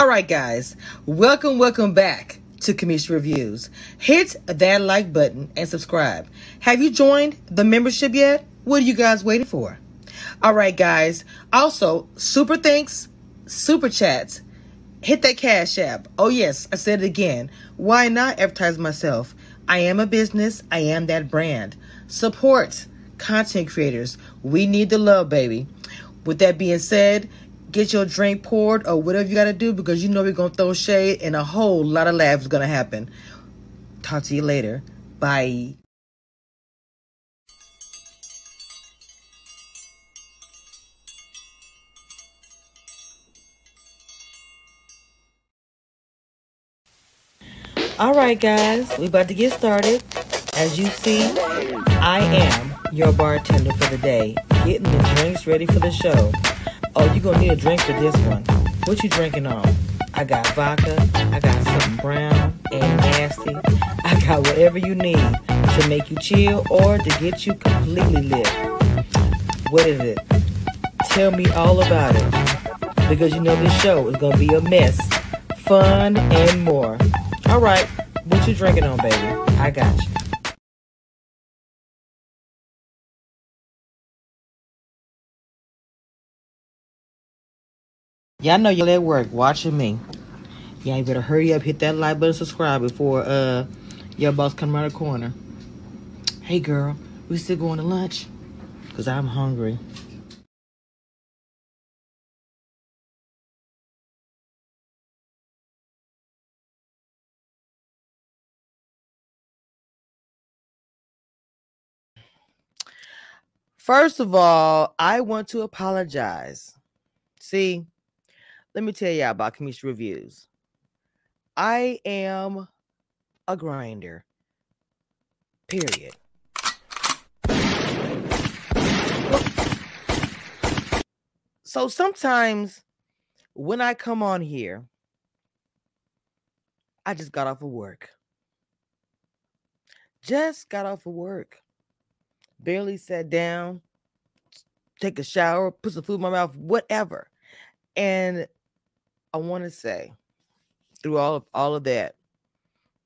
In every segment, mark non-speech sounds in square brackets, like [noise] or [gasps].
All right, guys, welcome, welcome back to Cameshia Reviews. Hit that like button and subscribe. Have you joined the membership yet? What are you guys waiting for? All right, guys. Also, super thanks, super chats. Hit that cash app. Oh, yes, I said it again. Why not advertise myself? I am a business, I am that brand. Support content creators. We need the love, baby. With that being said, get your drink poured or whatever you got to do because you know we're going to throw shade and a whole lot of laughs going to happen. Talk to you later. Bye. All right, guys, we about to get started. As you see, I am your bartender for the day, getting the drinks ready for the show. Oh, you gonna need a drink for this one. What you drinking on? I got vodka, I got something brown and nasty. I got whatever you need to make you chill or to get you completely lit. What is it? Tell me all about it. Because you know this show is gonna be a mess, fun, and more. All right, what you drinking on, baby? I got you. Y'all know y'all at work watching me. Y'all better hurry up, hit that like button, subscribe before uh your boss come around the corner. Hey girl, we still going to lunch? Cause I'm hungry. First of all, I want to apologize. See, let me tell y'all about Cameshia Reviews. I am a grinder. Period. So sometimes when I come on here, I just got off of work. Just got off of work. Barely sat down, take a shower, put some food in my mouth, whatever. And I want to say, through all of all of that,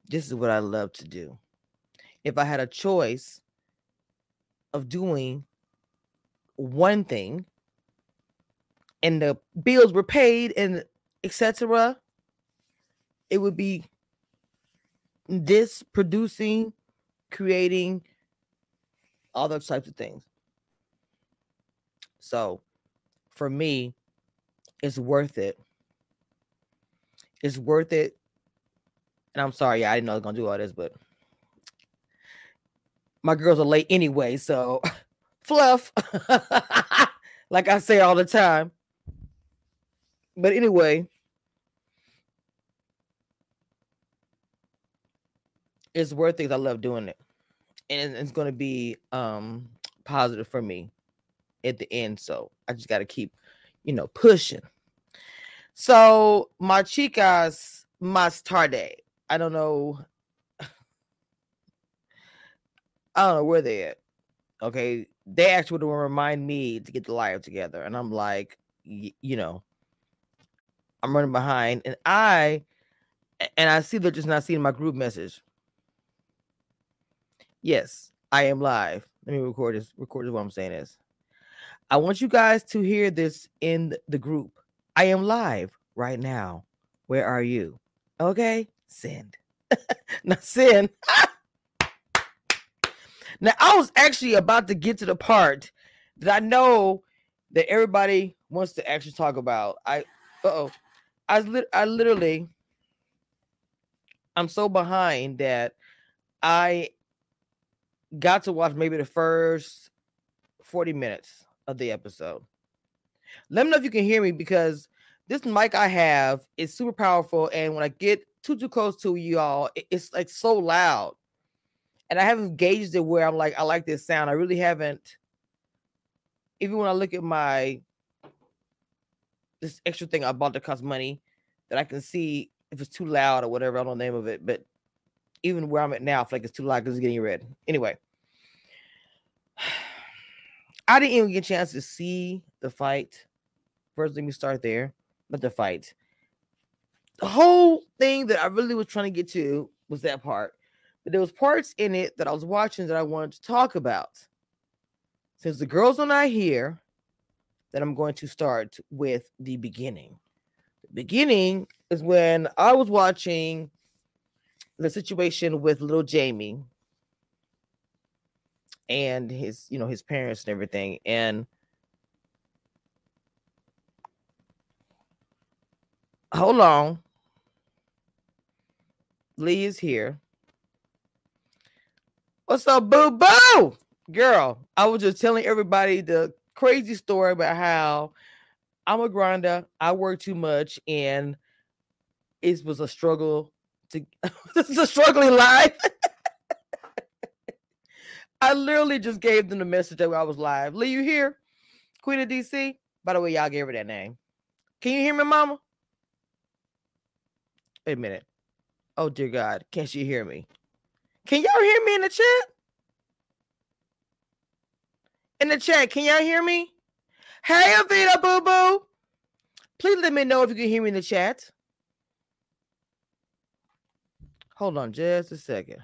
this is what I love to do. If I had a choice of doing one thing and the bills were paid and etc it would be this producing creating all those types of things so for me it's worth it it's worth it. And I'm sorry, yeah, I didn't know I was gonna do all this, but my girls are late anyway, so [laughs] fluff. [laughs] like I say all the time. But anyway, it's worth it. I love doing it. And it's gonna be um positive for me at the end. So I just gotta keep, you know, pushing. So my chicas más tarde. I don't know. I don't know where they at. Okay. They actually would remind me to get the live together. And I'm like, you know, I'm running behind. And I and I see they're just not seeing my group message. Yes, I am live. Let me record this. Record this what I'm saying is. I want you guys to hear this in the group. I am live right now. Where are you? Okay, send. [laughs] now send. [laughs] now I was actually about to get to the part that I know that everybody wants to actually talk about. I oh, I li- I literally I'm so behind that I got to watch maybe the first 40 minutes of the episode. Let me know if you can hear me because this mic I have is super powerful, and when I get too too close to you all, it's like so loud. And I haven't gauged it where I'm like, I like this sound. I really haven't. Even when I look at my this extra thing I bought that cost money, that I can see if it's too loud or whatever. I don't know the name of it, but even where I'm at now, I feel like it's too loud because it's getting red. Anyway, [sighs] I didn't even get a chance to see the fight First, let me start there. But the fight. the whole thing that I really was trying to get to was that part. But there was parts in it that I was watching that I wanted to talk about. Since the girls are not here, then I'm going to start with the beginning. The beginning is when I was watching the situation with little Jamie and his, you know, his parents and everything. And hold on. Lee is here. What's up, boo boo? Girl, I was just telling everybody the crazy story about how I'm a grinder, I work too much, and it was a struggle to [laughs] this is a struggling life. [laughs] I literally just gave them the message that I was live. Lee, you here? Queen of DC? By the way, y'all gave her that name. Can you hear me, mama? Wait a minute. Oh dear God, can't you hear me? Can y'all hear me in the chat? In the chat, can y'all hear me? Hey, Avita Boo Boo. Please let me know if you can hear me in the chat. Hold on just a second.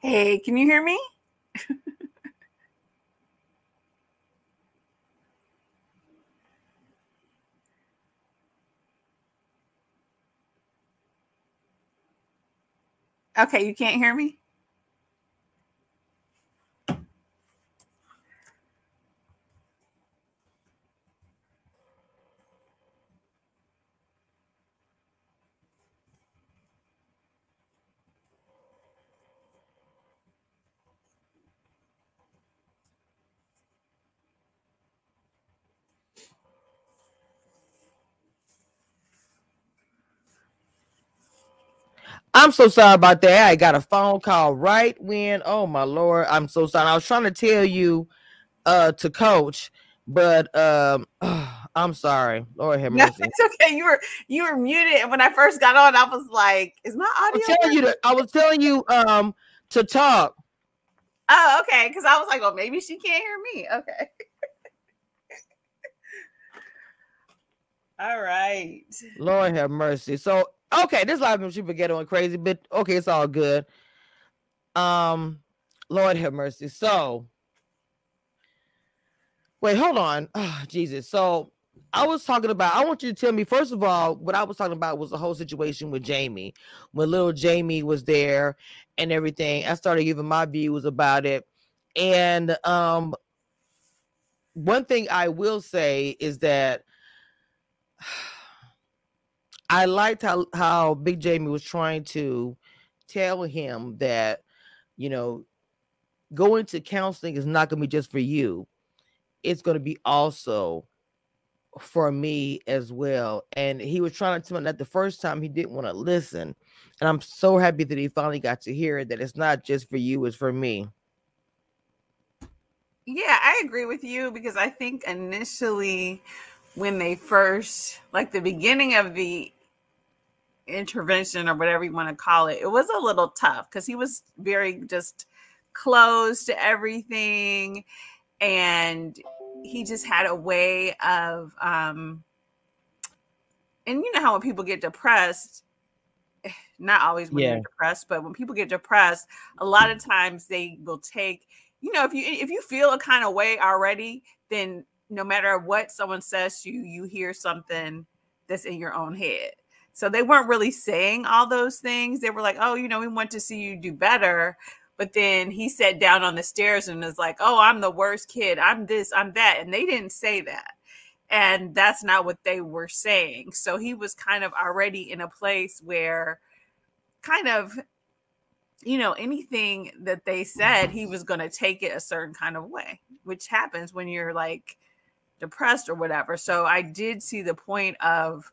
Hey, can you hear me? [laughs] okay, you can't hear me? I'm so sorry about that. I got a phone call right when, oh my lord, I'm so sorry. I was trying to tell you uh to coach, but um [sighs] I'm sorry. Lord have [laughs] No, mercy. it's okay. You were you were muted, and when I first got on, I was like, "Is my audio?" I audio?" was telling you that I was telling you um to talk. Oh, okay. Because I was like, "Oh, maybe she can't hear me." Okay. [laughs] All right. Lord have mercy. So okay, this live stream people get on crazy, but okay, it's all good. Um, Lord have mercy. So wait, hold on. Oh, [sighs] Jesus. So I was talking about. I want you to tell me first of all what I was talking about was the whole situation with Jamie when little Jamie was there and everything. I started giving my views about it, and um, one thing I will say is that [sighs] I liked how how Big Jamie was trying to tell him that you know going to counseling is not going to be just for you; it's going to be also for me as well. And he was trying to tell me that the first time he didn't want to listen, and I'm so happy that he finally got to hear. That it's not just for you; it's for me. Yeah, I agree with you because I think initially when they first like the beginning of the intervention or whatever you want to call it, it was a little tough because he was very just closed to everything and he just had a way of um and you know how when people get depressed [sighs] not always when Yeah. they're depressed but when people get depressed a lot of times they will take you know if you if you feel a kind of way already then no matter what someone says to you you hear something that's in your own head so they weren't really saying all those things. They were like oh you know we want to see you do better. But then he sat down on the stairs and was like oh i'm the worst kid. I'm this i'm that. And they didn't say that. And that's not what they were saying. So he was kind of already in a place where kind of you know anything that they said he was going to take it a certain kind of way which happens when you're like depressed or whatever. So i did see the point of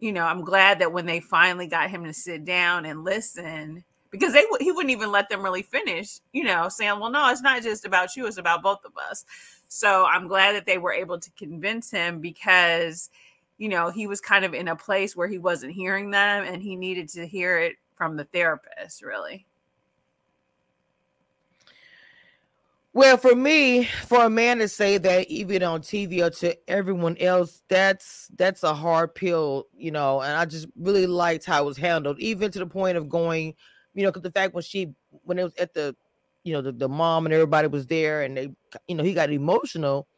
you know i'm glad that when they finally got him to sit down and listen because they he wouldn't even let them really finish you know saying well no it's not just about you it's about both of us. So i'm glad that they were able to convince him because you know he was kind of in a place where he wasn't hearing them and he needed to hear it from the therapist really Well, for me, for a man to say that even on TV or to everyone else, that's that's a hard pill, you know. And I just really liked how it was handled, even to the point of going, you know, because the fact when she when it was at the, you know, the, the mom and everybody was there, and they, you know, he got emotional.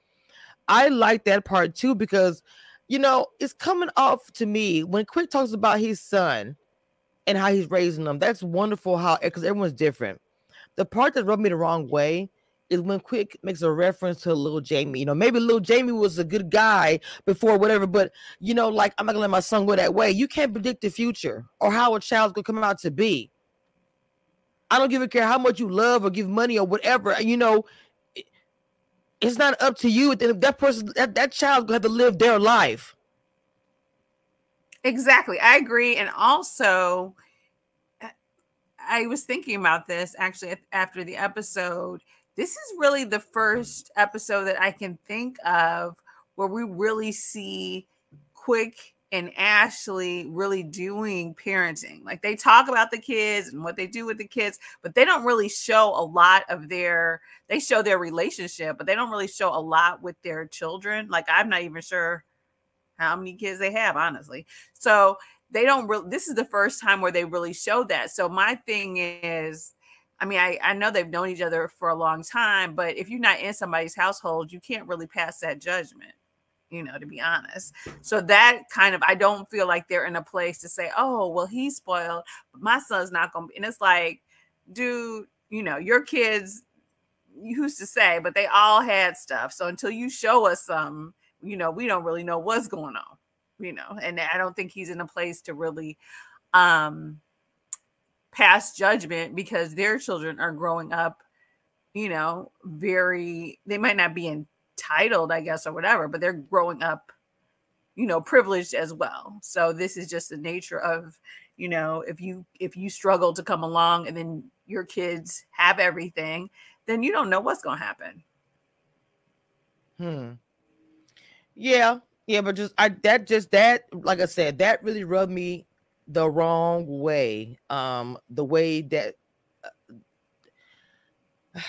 I like that part too because, you know, it's coming off to me when Quick talks about his son and how he's raising them. That's wonderful. How because everyone's different. The part that rubbed me the wrong way is when Quick makes a reference to little Jamie. You know, maybe little Jamie was a good guy before whatever, but you know, like I'm not gonna let my son go that way. You can't predict the future or how a child's gonna come out to be. I don't give a care how much you love or give money or whatever. You know, it's not up to you. That person, that, that child's gonna have to live their life. Exactly. I agree. And also, I was thinking about this actually after the episode. This is really the first episode that I can think of where we really see Quick and Ashley really doing parenting. Like they talk about the kids and what they do with the kids, but they don't really show a lot of their they show their relationship, but they don't really show a lot with their children. Like I'm not even sure how many kids they have, honestly. So they don't really, this is the first time where they really show that. So my thing is, I mean, I, I know they've known each other for a long time, but if you're not in somebody's household, you can't really pass that judgment, you know, to be honest. So that kind of, I don't feel like they're in a place to say, oh, well, he's spoiled, but my son's not going to be. And it's like, dude, you know, your kids, who's to say, but they all had stuff. So until you show us some, you know, we don't really know what's going on, you know, and I don't think he's in a place to really um pass judgment because their children are growing up, you know, very they might not be entitled, I guess, or whatever, but they're growing up, you know, privileged as well. So this is just the nature of, you know, if you if you struggle to come along and then your kids have everything, then you don't know what's going to happen Hmm. Yeah, yeah, but just I that just that like I said, that really rubbed me the wrong way. Um, the way that uh, [sighs]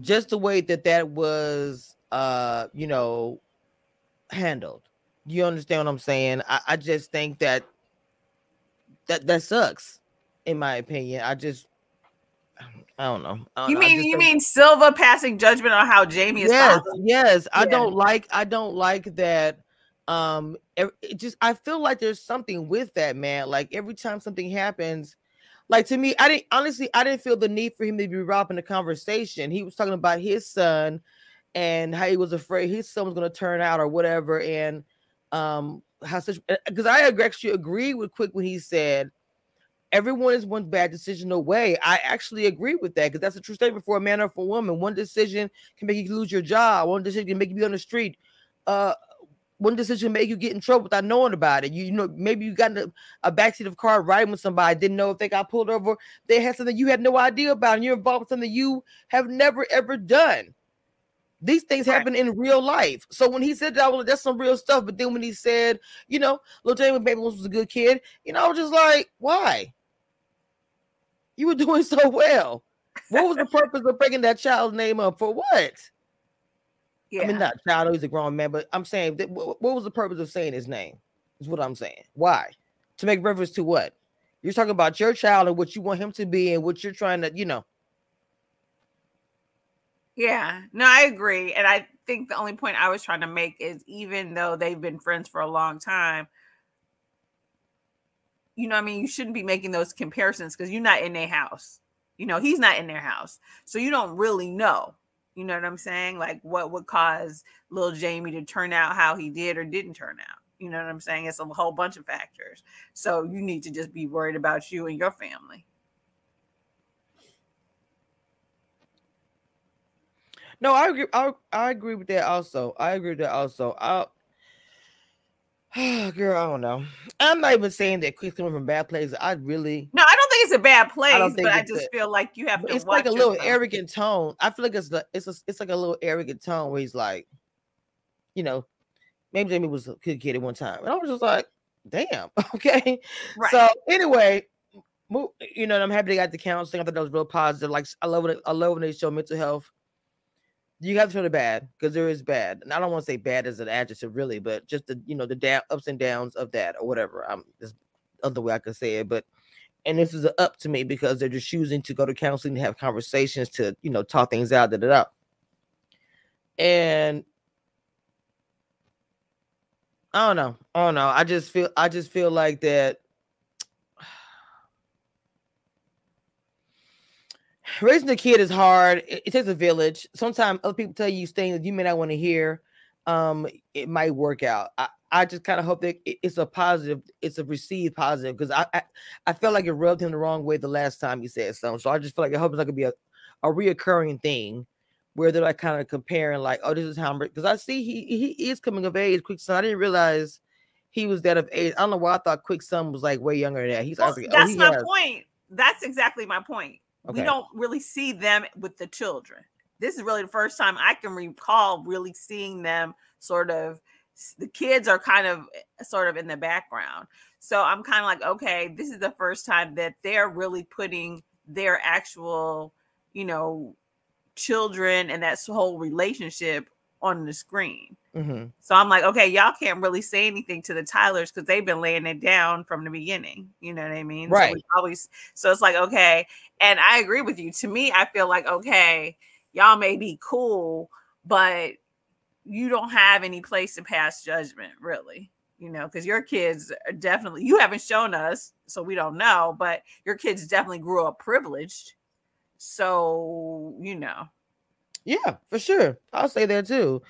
just the way that that was uh you know handled you understand what i'm saying i, I just think that that that sucks in my opinion i just I don't know. I don't you know. mean you mean Silva passing judgment on how Jamie is? Yes, yes. Yeah. I don't like. I don't like that. Um, it just I feel like there's something with that man. Like every time something happens, like to me, I didn't honestly, I didn't feel the need for him to be robbing the conversation. He was talking about his son and how he was afraid his son was going to turn out or whatever, and um, how such because I actually agree with Quick when he said everyone is one bad decision away. I actually agree with that because that's a true statement for a man or for a woman. One decision can make you lose your job. One decision can make you be on the street. Uh, one decision make you get in trouble without knowing about it. You, you know, maybe you got in a, a backseat of a car riding with somebody, didn't know if they got pulled over. They had something you had no idea about, and you're involved with something you have never ever done. These things right. happen in real life. So when he said that, well, that's some real stuff. But then when he said, you know, little Jamie Baby was a good kid, you know, I was just like, why? You were [laughs] doing so well. What was the purpose of breaking that child's name up for? What? Yeah. I mean, not child, he's a grown man, but I'm saying, that, what, what was the purpose of saying his name? Is what I'm saying. Why? To make reference to what? You're talking about your child and what you want him to be and what you're trying to, you know. Yeah, no, I agree. And I think the only point I was trying to make is even though they've been friends for a long time, you know, I mean, you shouldn't be making those comparisons because you're not in their house. You know, he's not in their house. So you don't really know you know what I'm saying? Like what would cause little Jamie to turn out how he did or didn't turn out? You know what I'm saying? It's a whole bunch of factors. So you need to just be worried about you and your family. No, I agree. I, I agree with that also. I agree with that also. I [sighs] Girl, I don't know. I'm not even saying that Quick's coming from bad places. I really no, I don't think it's a bad place, I but I just a, feel like you have to. It's like a little arrogant tone. I feel like it's the it's a, it's like a little arrogant tone where he's like, you know, maybe Jamie was a good kid at one time, and I was just like, damn, [laughs] okay. Right. So anyway, you know, I'm happy they got the counseling. I thought that was real positive. Like I love it. I love when they show mental health you have to show the bad because there is bad, and I don't want to say bad as an adjective, really, but just the you know the down ups and downs of that or whatever. I'm just other way I could say it, but and this is up to me because they're just choosing to go to counseling to have conversations to you know talk things out, da da da. And I don't know, I don't know. I just feel I just feel like that [sighs] raising a kid is hard. It, it, takes a village. Sometimes other people tell you things that you may not want to hear. Um, it might work out. I, I just kind of hope that it, it's a positive, it's a received positive because I, I, I felt like it rubbed him the wrong way the last time he said something. So I just feel like I hope it's not gonna be a, a reoccurring thing where they're like kind of comparing, like, oh, this is how because I see he he is coming of age. Quick son, I didn't realize he was that of age. I don't know why I thought Quick son was like way younger than that. He's well, like, oh, that's oh, my has. point. That's exactly my point. Okay. We don't really see them with the children. This is really the first time I can recall really seeing them sort of the kids are kind of eh, sort of in the background. So I'm kind of like, okay, this is the first time that they're really putting their actual, you know, children and that whole relationship on the screen. Mm-hmm. So I'm like, okay, y'all can't really say anything to the Tylers because they've been laying it down from the beginning. You know what I mean? Right. So always, so it's like, okay, and I agree with you. To me, I feel like, okay, y'all may be cool, but you don't have any place to pass judgment, really. You know, because your kids are definitely you haven't shown us, so we don't know, but your kids definitely grew up privileged. So, you know, yeah, for sure. I'll say that too.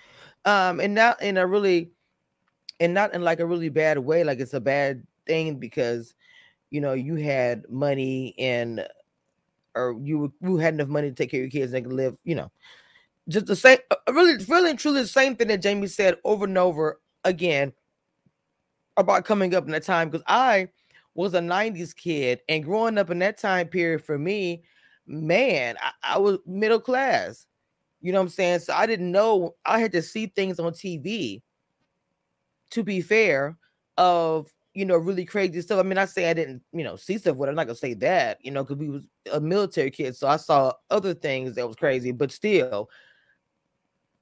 Um, and not in a really, and not in like a really bad way, like it's a bad thing because you know you had money and or you you had enough money to take care of your kids and they could live, you know, just the same, uh, really, really and truly the same thing that Jamie said over and over again about coming up in that time because I was a 90s kid and growing up in that time period for me, man, I, I was middle class You know what I'm saying? So I didn't know I had to see things on TV. To be fair, of you know, really crazy stuff. I mean, I say I didn't, you know, see stuff with. I'm not gonna say that, you know, because we was a military kid, so I saw other things that was crazy. But still,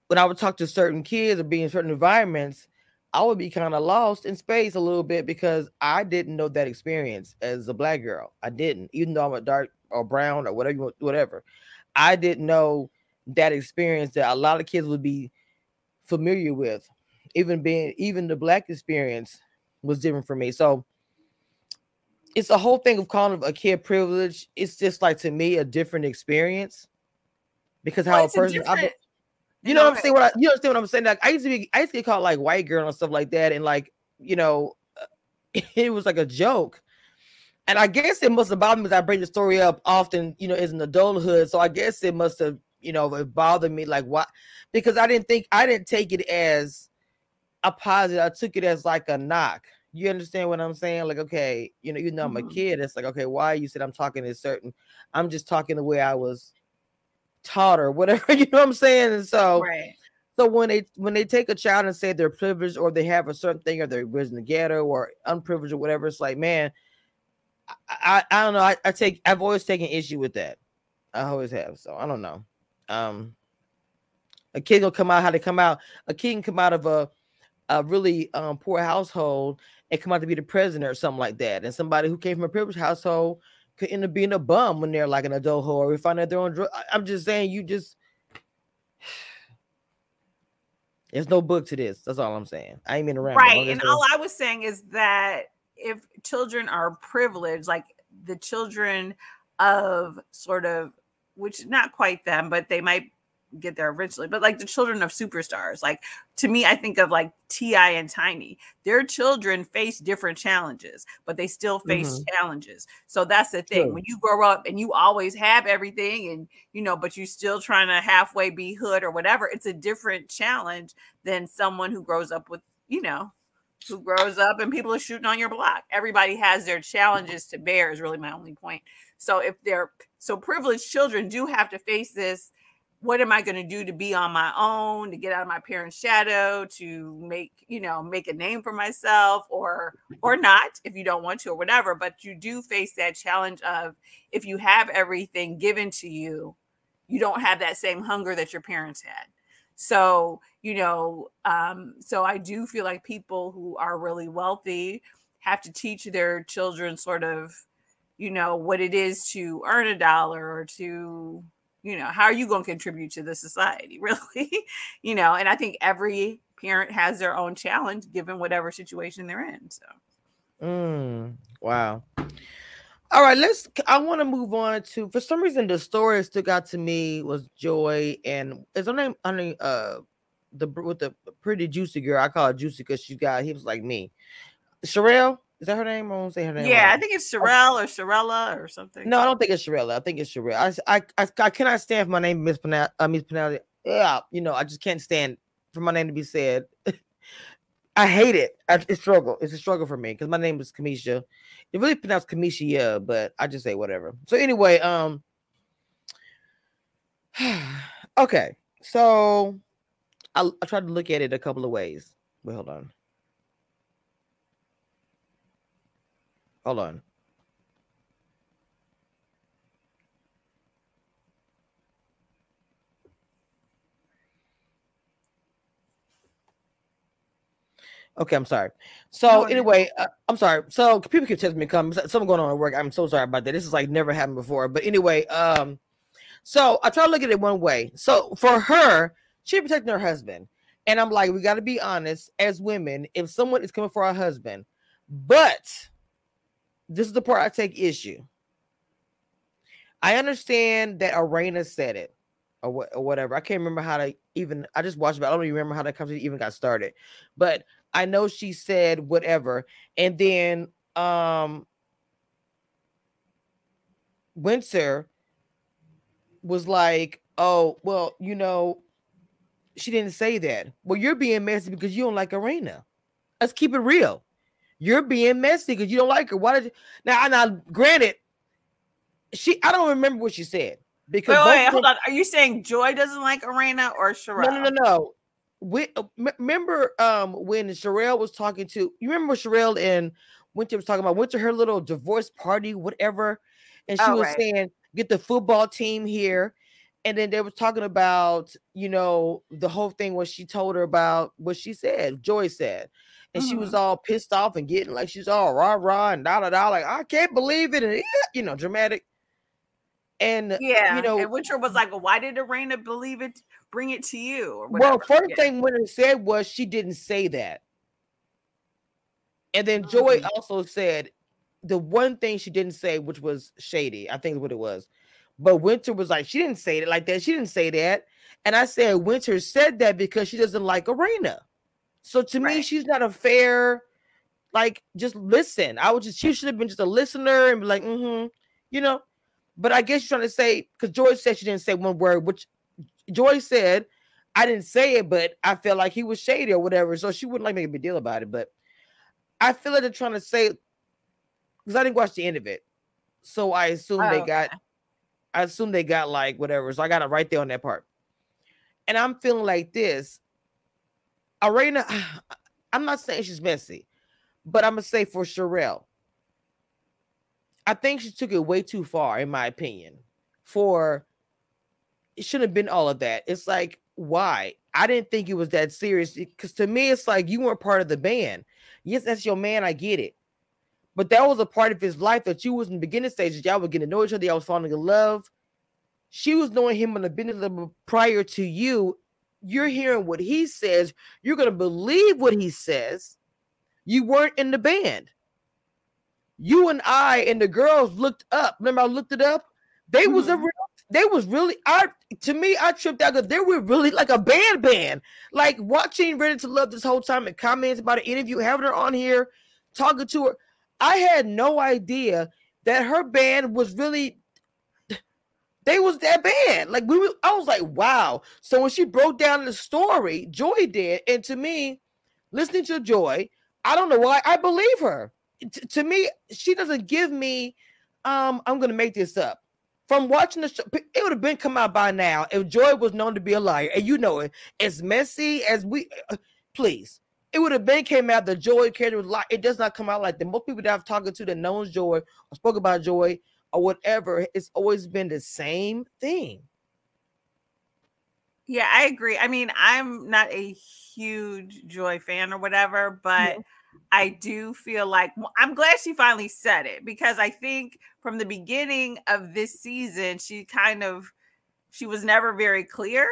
when I would talk to certain kids or be in certain environments, I would be kind of lost in space a little bit because I didn't know that experience as a black girl. I didn't, even though I'm a dark or brown or whatever, whatever. I didn't know that experience that a lot of kids would be familiar with. Even being, even the black experience was different for me. So it's a whole thing of calling a kid privilege. It's just like to me a different experience because how well, a person. A you know what I'm saying? What I, you understand what I'm saying? Like I used to be, I used to get called like white girl and stuff like that, and like you know, [laughs] it was like a joke. And I guess it must have bothered me because I bring the story up often, you know, as an adulthood. So I guess it must have, you know, it bothered me like why, because I didn't think I didn't take it as a positive. I took it as like a knock. You understand what I'm saying? Like, okay, you know, you know, I'm a mm-hmm. kid. It's like, okay, why you said I'm talking a certain? I'm just talking the way I was taught or whatever. [laughs] You know what I'm saying? And so, right. so when they when they take a child and say they're privileged or they have a certain thing or they're the ghetto or unprivileged or whatever, it's like, man, I I, I don't know. I, I take I've always taken issue with that. I always have. So I don't know. Um, a kid will come out how they come out. A kid can come out of a a really um, poor household and come out to be the president or something like that. And somebody who came from a privileged household could end up being a bum when they're like an adult or we find out they're on drugs. I'm just saying, you just there's no book to this. That's all I'm saying. I ain't mean around. Right. And all I was saying is that if children are privileged, like the children of sort of which not quite them, but they might get there eventually, but like the children of superstars. Like to me, I think of like T.I. and Tiny. Their children face different challenges, but they still face mm-hmm. challenges. So that's the thing. True. When you grow up and you always have everything and you know, but you still trying to halfway be hood or whatever, it's a different challenge than someone who grows up with, you know, who grows up and people are shooting on your block. Everybody has their challenges to bear, is really my only point. So if they're so privileged children do have to face this what am I going to do to be on my own, to get out of my parents' shadow, to make, you know, make a name for myself or or not if you don't want to or whatever, but you do face that challenge of if you have everything given to you, you don't have that same hunger that your parents had. So, you know, um so I do feel like people who are really wealthy have to teach their children sort of you know what it is to earn a dollar or to you know how are you going to contribute to the society [laughs] really? You know and i think every parent has their own challenge given whatever situation they're in so. Mm, wow. All right let's i want to move on to for some reason the story that stuck out to me was joy and is her name I mean, uh the with the pretty juicy girl i call her juicy because she got hips like me. Sherelle is that her name? I won't say her name. Yeah, right. I think it's Sherelle or Sherella or something. No, I don't think it's Sherella. I think it's Sherelle. I, I, I, I cannot stand for my name mispronounced. Uh, mispronounced. Yeah, you know, I just can't stand for my name to be said. [laughs] I hate it. I, it's struggle. It's a struggle for me because my name is Cameshia. It really pronounced Kamisha, yeah, but I just say whatever. So anyway, um, [sighs] okay, so I, I tried to look at it a couple of ways. Wait, hold on. Hold on. Okay, I'm sorry. So anyway, uh, I'm sorry. So people keep telling me come something going on at work. I'm so sorry about that. This is like never happened before. But anyway, um, so I try to look at it one way. So for her, she protecting her husband, and I'm like, we got to be honest as women. If someone is coming for our husband, but this is the part I take issue. I understand that Arena said it or, wh- or whatever. I can't remember how to even. I just watched, but I don't even remember how that conversation even got started. But I know she said whatever, and then um Winter was like, "Oh, well, you know, she didn't say that. Well, you're being messy because you don't like Arena. Let's keep it real. You're being messy because you don't like her. Why did you now? Now, granted, she I don't remember what she said. Because Wait, wait, hold them- on. Are you saying Joy doesn't like Arena or Sherelle? No, no, no, no. We uh, m- remember um when Sherelle was talking to you remember Sherelle and Winter was talking about went to her little divorce party, whatever, and she Oh, was right. saying get the football team here, and then they were talking about you know the whole thing when she told her about what she said, Joy said, and she Mm-hmm. was all pissed off and getting like she's all rah rah and da da da like I can't believe it and you know dramatic, and Yeah, you know and Winter was like, well, "Why did Arena believe it? Bring it to you?" Or Well, first Yeah. thing Winter said was she didn't say that. And then Joy Mhm. also said the one thing she didn't say, which was shady, I think is what it was. But Winter was like, she didn't say it like that. She didn't say that. And I said, Winter said that because she doesn't like Arena. So to me, she's not a fair, like, just listen. I would just, she should have been just a listener and be like, mm-hmm, you know. But I guess you're trying to say, because Joy said she didn't say one word, which Joy said, I didn't say it, but I felt like he was shady or whatever. So she wouldn't like make a big deal about it. But I feel like they're trying to say because I didn't watch the end of it. So I assume Oh, they got okay. I assume they got like whatever. So I got it right there on that part. And I'm feeling like this. Arena, [sighs] I'm not saying she's messy, but I'm gonna say for Sherelle, I think she took it way too far, in my opinion. For it shouldn't have been all of that. It's like, why? I didn't think it was that serious because to me, it's like you weren't part of the band. Yes, that's your man. I get it. But that was a part of his life that you was in the beginning stages. Y'all were getting to know each other. Y'all was falling in love. She was knowing him on the beginning level prior to you. You're hearing what he says. You're gonna believe what he says. You weren't in the band. You and I and the girls looked up. Remember, I looked it up. They was a Mhm. real. They was really. I to me, I tripped out because they were really like a band band. Like watching Ready to Love this whole time and comments about an interview, having her on here, talking to her. I had no idea that her band was really they was that bad. Like we were, I was like, wow. So when she broke down the story, Joy did, and to me, listening to Joy, I don't know why I believe her. T- to me, she doesn't give me. Um, I'm gonna make this up. From watching the show, it would have been come out by now if Joy was known to be a liar, and you know it. As messy as we, uh, please, it would have been came out the Joy character was like. It does not come out like that. Most people that I've talked to that knows Joy or spoke about Joy or whatever, it's always been the same thing. Yeah, I agree. I mean, I'm not a huge Joy fan or whatever, but I do feel like I'm glad she finally said it because I think from the beginning of this season, she kind of she was never very clear.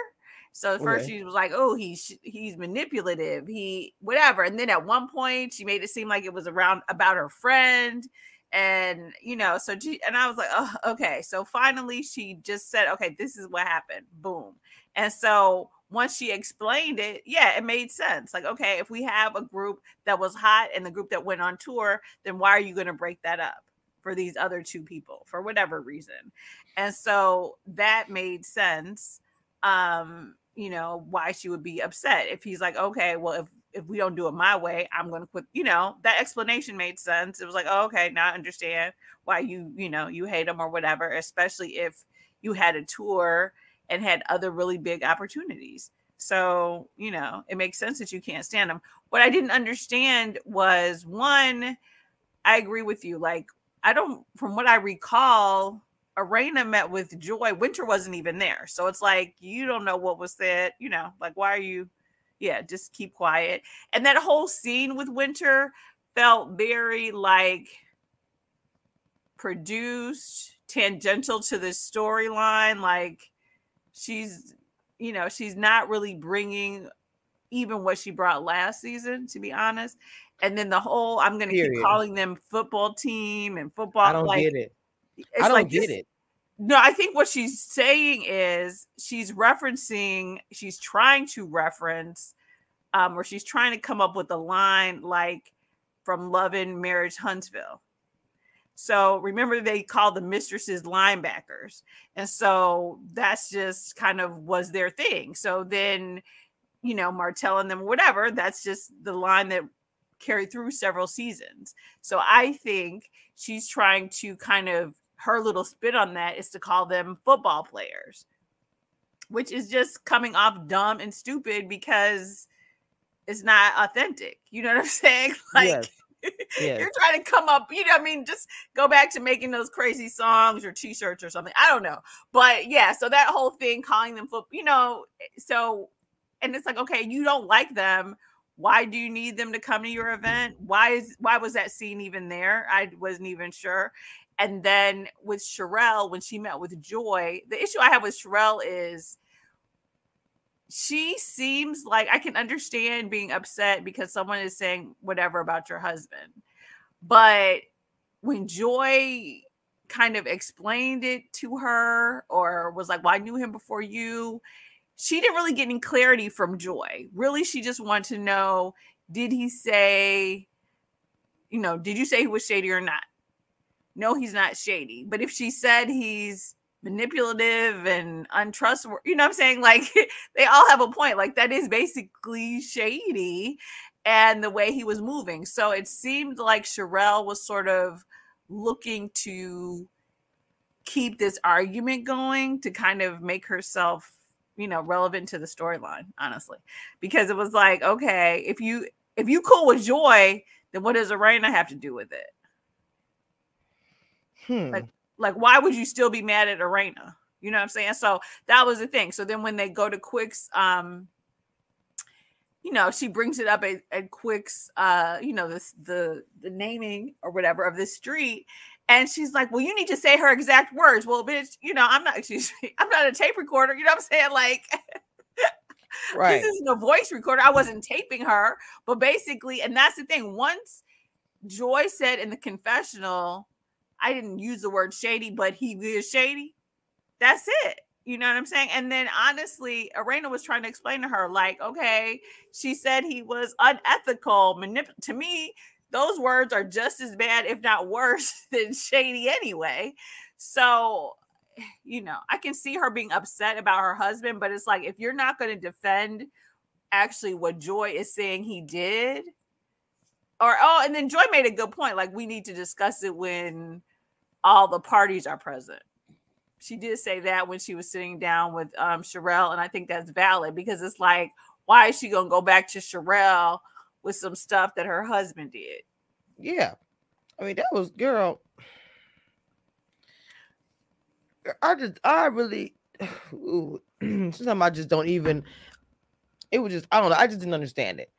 So at first Okay. she was like, "Oh, he's he's manipulative, he whatever," and then at one point she made it seem like it was around about her friend, and you know, so she and I was like, "Oh, okay." So finally, she just said, "Okay, this is what happened." Boom. And so once she explained it, yeah, it made sense. Like, okay, if we have a group that was hot and the group that went on tour, then why are you going to break that up for these other two people for whatever reason? And so that made sense. Um, you know, why she would be upset if he's like, okay, well, if if we don't do it my way, I'm going to quit. You know, that explanation made sense. It was like, oh, okay, now I understand why you, you know, you hate them or whatever, especially if you had a tour and had other really big opportunities. So, you know, it makes sense that you can't stand them. What I didn't understand was one, I agree with you. Like, I don't, from what I recall, Arena met with Joy. Winter wasn't even there. So it's like, you don't know what was said. You know, like, why are you, yeah, just keep quiet. And that whole scene with Winter felt very like produced, tangential to the storyline. Like, she's you know she's not really bringing even what she brought last season to be honest and then the whole i'm gonna keep calling them football team and football I don't like, get it. I don't like get it. No i think what she's saying is she's referencing she's trying to reference um or she's trying to come up with a line like from love and marriage huntsville so remember they called the mistresses linebackers. And so that's just kind of was their thing. So then, you know, Martell and them, whatever, that's just the line that carried through several seasons. So I think she's trying to kind of her little spit on that is to call them football players, which is just coming off dumb and stupid because it's not authentic. You know what I'm [laughs] saying? Like yes. [laughs] Yes. you're trying to come up, you know, I mean, just go back to making those crazy songs or t-shirts or something. I don't know. But yeah, so that whole thing calling them football, you know, so and it's like, okay, you don't like them. Why do you need them to come to your event? Why is why was that scene even there? I wasn't even sure. And then with Sherelle, when she met with Joy, the issue I have with Sherelle is she seems like I can understand being upset because someone is saying whatever about your husband. But when Joy kind of explained it to her or was like, Well, I knew him before you, she didn't really get any clarity from Joy. Really, she just wanted to know did he say, you know, did you say he was shady or not? No, he's not shady. But if she said he's manipulative and untrustworthy, you know what I'm saying? [laughs] Like they all have a point. Like that is basically shady and the way he was moving. So it seemed like Sherelle was sort of looking to keep this argument going to kind of make herself, you know, relevant to the storyline, honestly. Because it was like, okay, if you if you cool with joy, then what does Erena have to do with it? Hmm. Like, like, why would you still be mad at Arena? You know what I'm saying? So that was the thing. So then when they go to Quick's, um, you know, she brings it up at, at Quick's, uh, you know, this the the naming or whatever of this street, and she's like, "Well, you need to say her exact words." Well, bitch, you know, I'm not. [laughs] Excuse me, I'm not a tape recorder. You know what I'm saying? Like, [laughs] right. this isn't a voice recorder. I wasn't taping her, but basically, and that's the thing. Once Joy said in the confessional I didn't use the word shady, but he is shady. That's it. You know what I'm saying? And then honestly, Arena was trying to explain to her, like, okay, she said he was unethical, manip- to me, those words are just as bad, if not worse, [laughs] than shady anyway. So, you know, I can see her being upset about her husband, but it's like if you're not going to defend actually what Joy is saying he did, or oh, and then Joy made a good point. Like we need to discuss it when all the parties are present. She did say that when she was sitting down with um Sherelle, and I think that's valid because it's like, why is she gonna go back to Sherelle with some stuff that her husband did? Yeah. I mean, that was girl. I just I really ooh, [clears throat] sometimes I just don't even it was just I don't know, I just didn't understand it.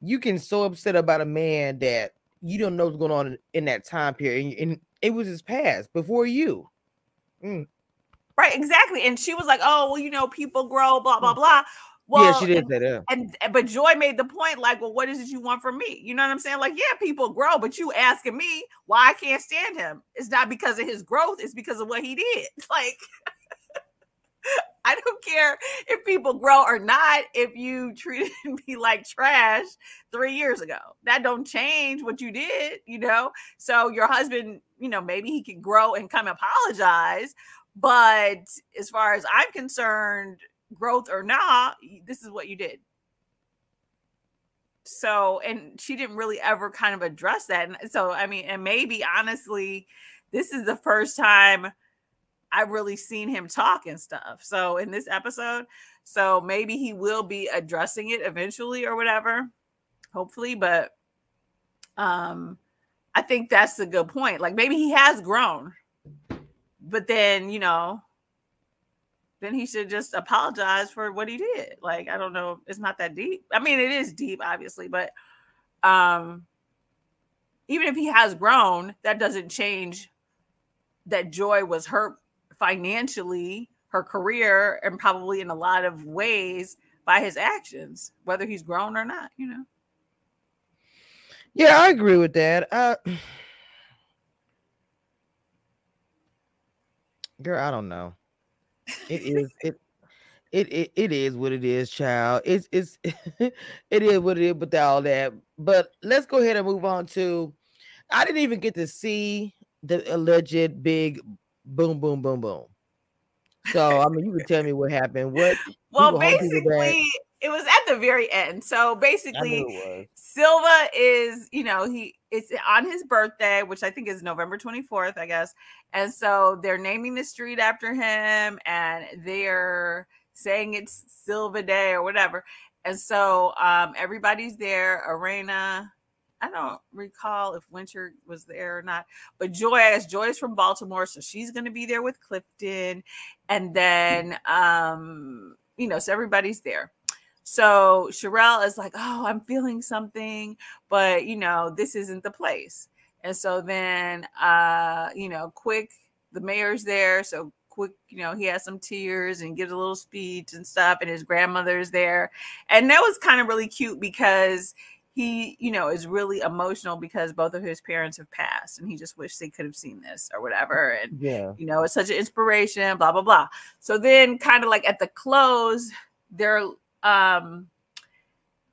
You can so upset about a man that you don't know what's going on in, in that time period and, and it was his past before you. Mm. Right, exactly. And she was like, "Oh, well, you know, people grow, blah blah mm. blah." Well, yeah, she did and, say that. And but Joy made the point, like, well, what is it you want from me? You know what I'm saying? Like, yeah, people grow, but you asking me why I can't stand him. It's not because of his growth, it's because of what he did. [laughs] Like [laughs] I don't care if people grow or not. If you treated [laughs] me like trash three years ago, that don't change what you did, you know. So your husband, you know, maybe he can grow and come apologize. But as far as I'm concerned, growth or not, this is what you did. So, and she didn't really ever kind of address that. And so, I mean, and maybe honestly, this is the first time I've really seen him talk and stuff. So in this episode, so maybe he will be addressing it eventually or whatever, hopefully. But um, I think that's a good point. Like maybe he has grown, but then you know, then he should just apologize for what he did. Like I don't know, it's not that deep. I mean, it is deep, obviously, but um, even if he has grown, that doesn't change that Joy was hurt financially, her career, and probably in a lot of ways by his actions, whether he's grown or not, you know. Yeah, I agree with that. Uh, girl, I don't know. It is [laughs] it it, it it is what it is, child. It's it's [laughs] it is what it is with all that. But let's go ahead and move on to I didn't even get to see the alleged big boom, boom, boom, boom. So I mean, you can tell me what happened. What? [laughs] Well, basically, it was at the very end. So basically, Silva is, you know, he it's on his birthday, which I think is November 24th, I guess. And so they're naming the street after him and they're saying it's Silva Day or whatever. And so um everybody's there. Arena, I don't recall if Winter was there or not, but Joy, as Joy is from Baltimore, so she's going to be there with Clifton, and then um, you know, so everybody's there. So Sherelle is like, "Oh, I'm feeling something, but you know, this isn't the place." And so then, uh, you know, quick, the mayor's there, so quick, you know, he has some tears and gives a little speech and stuff, and his grandmother's there, and that was kind of really cute because he, you know, is really emotional because both of his parents have passed and he just wished they could have seen this or whatever. And, yeah, you know, it's such an inspiration, blah, blah, blah. So then, kind of like at the close, they're, um,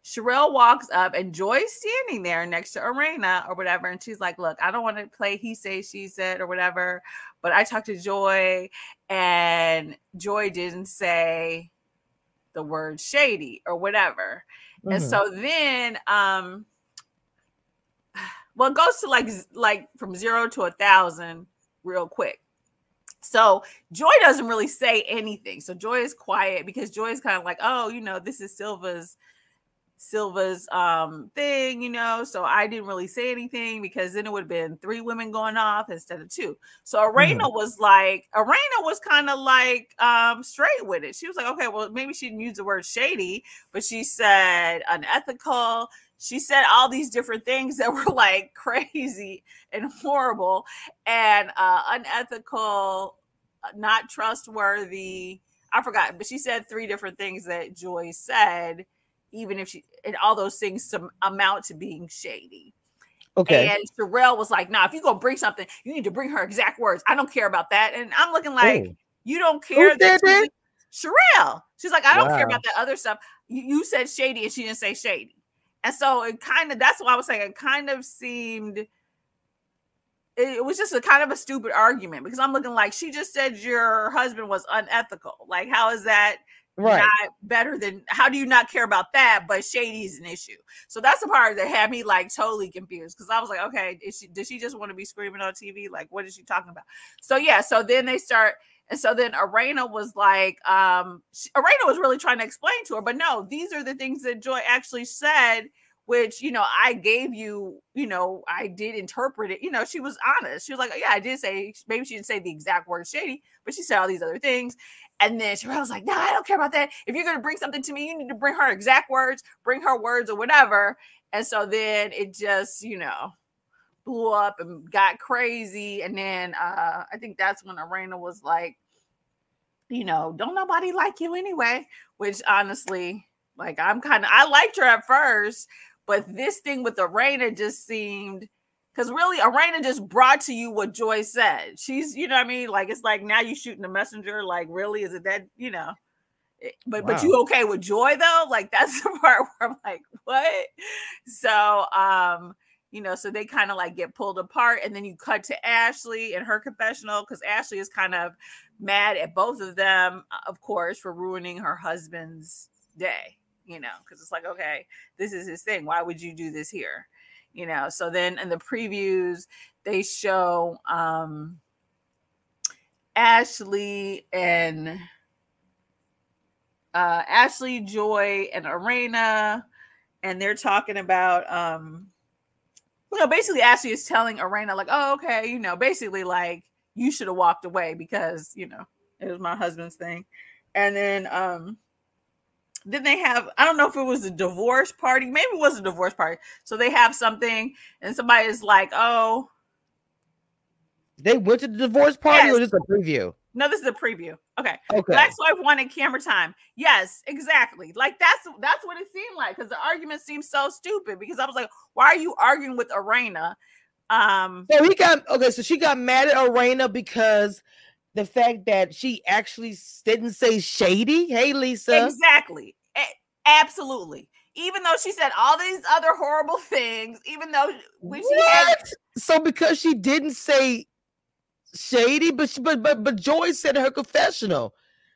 Sherelle walks up and Joy's standing there next to Arena or whatever. And she's like, Look, I don't want to play he say, she said, or whatever. But I talked to Joy and Joy didn't say the word shady or whatever. Mm-hmm. And so then um [sighs] well it goes to like like from zero to a thousand real quick. So Joy doesn't really say anything. So Joy is quiet because Joy is kind of like, oh, you know, this is Silva's Silva's um thing, you know. So I didn't really say anything because then it would have been three women going off instead of two. So Arena mm-hmm. was like, Arena was kind of like um straight with it. She was like, okay, well, maybe she didn't use the word shady, but she said unethical. She said all these different things that were like [laughs] crazy and horrible and uh unethical, not trustworthy. I forgot, but she said three different things that Joy said even if she and all those things some amount to being shady. Okay. And Sherelle was like, "Nah, if you gonna bring something, you need to bring her exact words. I don't care about that." And I'm looking like, Ooh. "You don't care." that that? Sherelle. She's like, "I don't wow. care about that other stuff." You, you said shady, and she didn't say shady. And so it kind of that's why I was saying it kind of seemed it was just a kind of a stupid argument because I'm looking like she just said your husband was unethical. Like, how is that right. not better than how do you not care about that? But shady is an issue. So that's the part that had me like totally confused because I was like, okay, she does she just want to be screaming on TV? Like, what is she talking about? So yeah, so then they start. And so then Arena was like, um, Arena was really trying to explain to her, but no, these are the things that Joy actually said which you know I gave you, you know, I did interpret it. You know, she was honest. She was like, yeah, I did say maybe she didn't say the exact word shady, but she said all these other things. And then Sherelle was like, no, I don't care about that. If you're gonna bring something to me, you need to bring her exact words, bring her words or whatever. And so then it just, you know, blew up and got crazy. And then uh I think that's when Arena was like, you know, don't nobody like you anyway, which honestly, like I'm kind of I liked her at first, but this thing with Arena just seemed because really Arena just brought to you what Joy said. She's, you know what I mean? Like it's like now you shooting the messenger. Like, really? Is it that, you know? Eh, but wow. but you okay with joy though? Like [laughs] that's the part where I'm like, what? So um, you know, so they kind of like get pulled apart, and then you cut to Ashley and her confessional because Ashley is kind of mad at both of them, of course, for ruining her husband's day you know, because it's like, okay, this is his thing. Why would you do this here? You know, so then in the previews, they show um Ashley and uh Ashley, Joy, and Arena, and they're talking about um you know, basically Ashley is telling Arena, like, oh, okay, you know, basically like you should have walked away because, you know, it was my husband's thing. And then um then they have I don't know if it was a divorce party, maybe it was a divorce party. So they have something, and somebody is like, "Oh, they went to the divorce party, yes. or just a preview." No, this is a preview. Okay. Okay. Black Wife wanted camera time. Yes, exactly. Like that's that's what it seemed like because the argument seemed so stupid. Because I was like, why are you arguing with Arena? Um. So he got okay. So she got mad at Arena because the fact that she actually didn't say shady. Hey, Lisa. Exactly. Absolutely. Even though she said all these other horrible [laughs] things, even though when she had so because she didn't say shady, but she, but but but Joy said her confessional.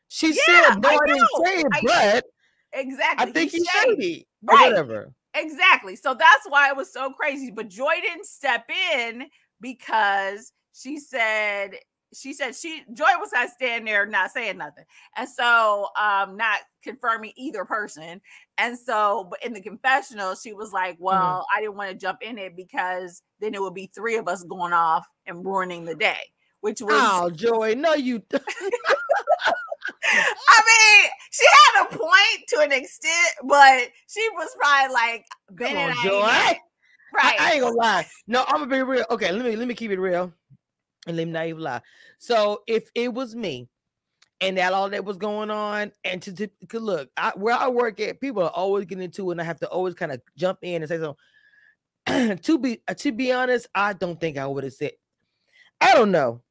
She yeah, said no, I, I didn't say it, I, but exactly. I think he's, he's shady. shady. Right. whatever. Exactly. So that's why it was so crazy. But Joy didn't step in because she said she said she Joy was not standing there not saying nothing. And so um not confirming either person. And so but in the confessional, she was like, mm-hmm. Well, mm-hmm. I didn't want to jump in it because then it would be three of us going off and ruining the day, which was Oh Joy, no, you [laughs] I mean, she had a point to an extent, but she was probably like Bennett. On, Joy. Right. I, I ain't gonna lie. No, I'm gonna be real. Okay, let me let me keep it real and let me not even lie. So if it was me and that all that was going on, and to, to look, I, where I work at, people are always getting into it, and I have to always kind of jump in and say something. [clears throat] to be uh, to be honest, I don't think I would have said. I don't know.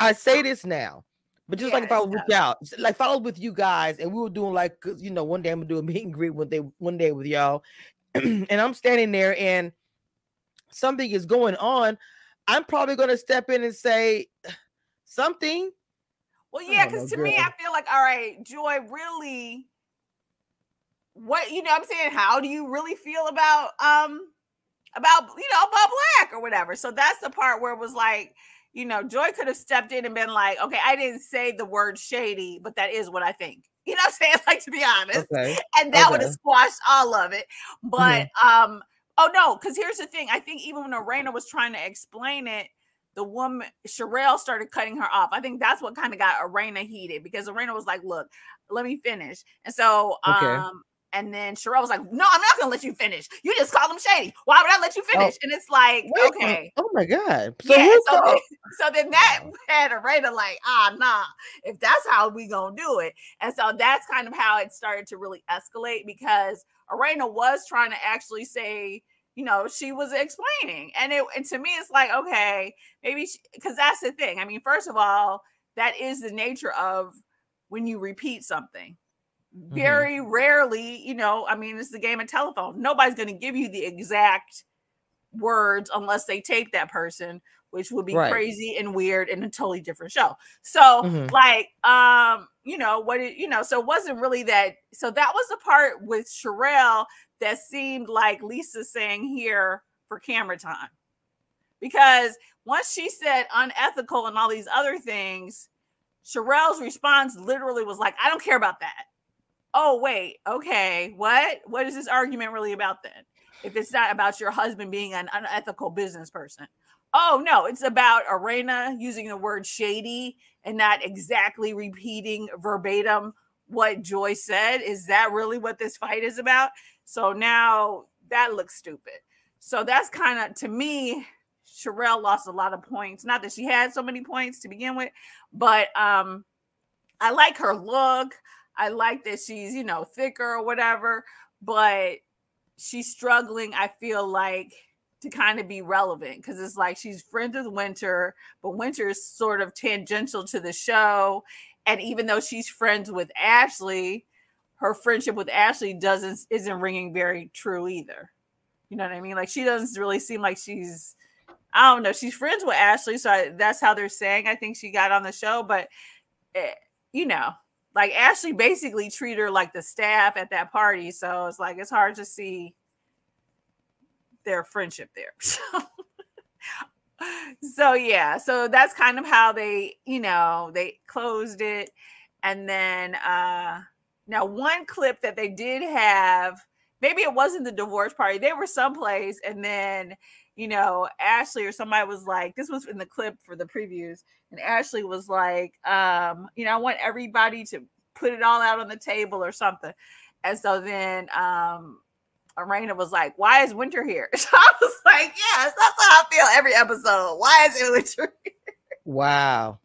I say this now, but just yeah, like if I would reach out, like if I was with you guys and we were doing like, you know, one day I'm gonna do a [laughs] meet and greet one day, one day with y'all, [clears throat] and I'm standing there and something is going on. I'm probably going to step in and say something. Well, yeah, because to me, I feel like, all right, Joy, really, what you know, I'm saying, how do you really feel about um about you know about black or whatever? So that's the part where it was like, you know, Joy could have stepped in and been like, okay, I didn't say the word shady, but that is what I think. [laughs] You know what I'm saying? Like to be honest, okay. and that okay. would have squashed all of it. But mm-hmm. um, Oh no, because here's the thing. I think even when Arena was trying to explain it, the woman Sherelle started cutting her off. I think that's what kind of got Arena heated because Arena was like, "Look, let me finish." And so, okay. um, and then Sherelle was like, "No, I'm not gonna let you finish. You just call him shady. Why would I let you oh. finish?" Oh, and it's like, wait, okay, oh my god. So yeah, so, then, so then [laughs] that had Arena like, ah, nah. If that's how we gonna do it, and so that's kind of how it started to really escalate because Arena was trying to actually say, you know, she was explaining. And it and to me, it's like, okay, maybe because that's the thing. I mean, first of all, that is the nature of when you repeat something. Mm-hmm. Very mm-hmm. rarely, you know, I mean, it's the game of telephone. Nobody's going to give you the exact words unless they take that person which would be right. crazy and weird and a totally different show. So mm-hmm. like um you know what it, you know so it wasn't really that so that was the part with Sherelle that seemed like Lisa saying here for camera time. Because once she said unethical and all these other things, Sherelle's response literally was like, I don't care about that. Oh, wait, okay, what? What is this argument really about then? If it's not about your husband being an unethical business person. Oh no, it's about Arena using the word shady and not exactly repeating verbatim what Joy said. Is that really what this fight is about? So now that looks stupid. So that's kind of to me, Sherelle lost a lot of points. Not that she had so many points to begin with, but um I like her look. I like that she's, you know, thicker or whatever, but she's struggling, I feel like to kind of be relevant because it's like she's friends with Winter, but Winter is sort of tangential to the show. And even though she's friends with Ashley, her friendship with Ashley doesn't isn't ringing very true either. You know what I mean? Like she doesn't really seem like she's I don't know. She's friends with Ashley, so I, that's how they're saying. I think she got on the show, but eh, you know, like Ashley basically treated her like the staff at that party. So it's like it's hard to see their friendship there. [laughs] So, so yeah, so that's kind of how they, you know, they closed it. And then uh now one clip that they did have, maybe it wasn't the divorce party, they were someplace, and then you know, Ashley or somebody was like, this was in the clip for the previews, and Ashley was like, um, you know, I want everybody to put it all out on the table or something. And so then um Arena was like, "Why is Winter here?" [laughs] So I was like, "Yes, that's how I feel every episode. Why is it Winter?" Here? Wow.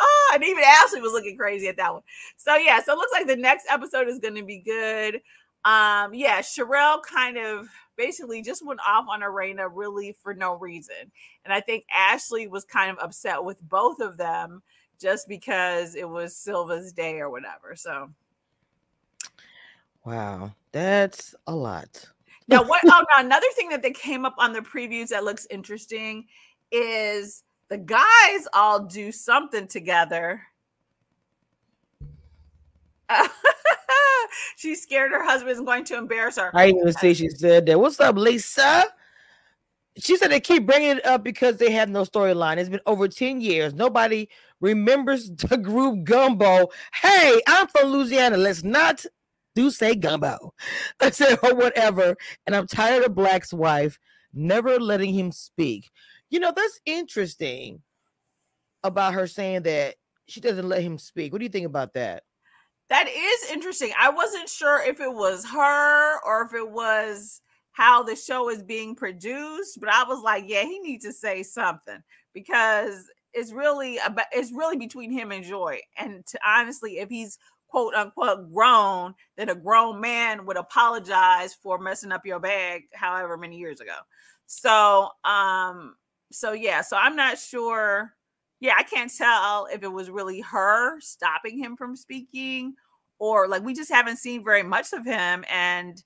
oh, [laughs] and even Ashley was looking crazy at that one. So yeah, so it looks like the next episode is going to be good. Um, yeah, Sherelle kind of basically just went off on Arena really for no reason, and I think Ashley was kind of upset with both of them just because it was Silva's day or whatever. So Wow, that's a lot. Now, what? oh, [laughs] now another thing that they came up on the previews that looks interesting is the guys all do something together. [laughs] she's scared her husband is going to embarrass her. I didn't even see she said that. What's up, Lisa? She said they keep bringing it up because they have no storyline. It's been over 10 years. Nobody remembers [laughs] the group Gumbo. Hey, I'm from Louisiana. Let's not do say Gumbo. [laughs] I said, or whatever. And I'm tired of Black's wife never letting him speak. You know, that's interesting about her saying that she doesn't let him speak. What do you think about that? That is interesting. I wasn't sure if it was her or if it was how the show is being produced, but I was like, yeah, he needs to say something because it's really about it's really between him and Joy. And to honestly, if he's quote unquote grown, then a grown man would apologize for messing up your bag however many years ago. So um so yeah, so I'm not sure. Yeah, I can't tell if it was really her stopping him from speaking or like we just haven't seen very much of him and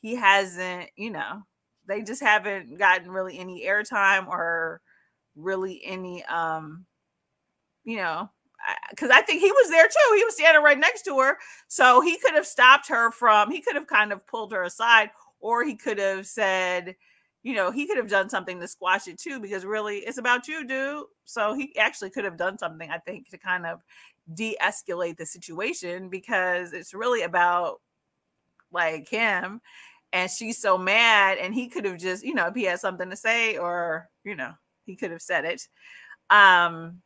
he hasn't, you know, they just haven't gotten really any airtime or really any um you know because I think he was there too. He was standing right next to her. So he could have stopped her from, he could have kind of pulled her aside, or he could have said, you know, he could have done something to squash it too, because really it's about you, dude. So he actually could have done something, I think, to kind of de escalate the situation because it's really about like him. And she's so mad, and he could have just, you know, if he had something to say, or, you know, he could have said it. Um,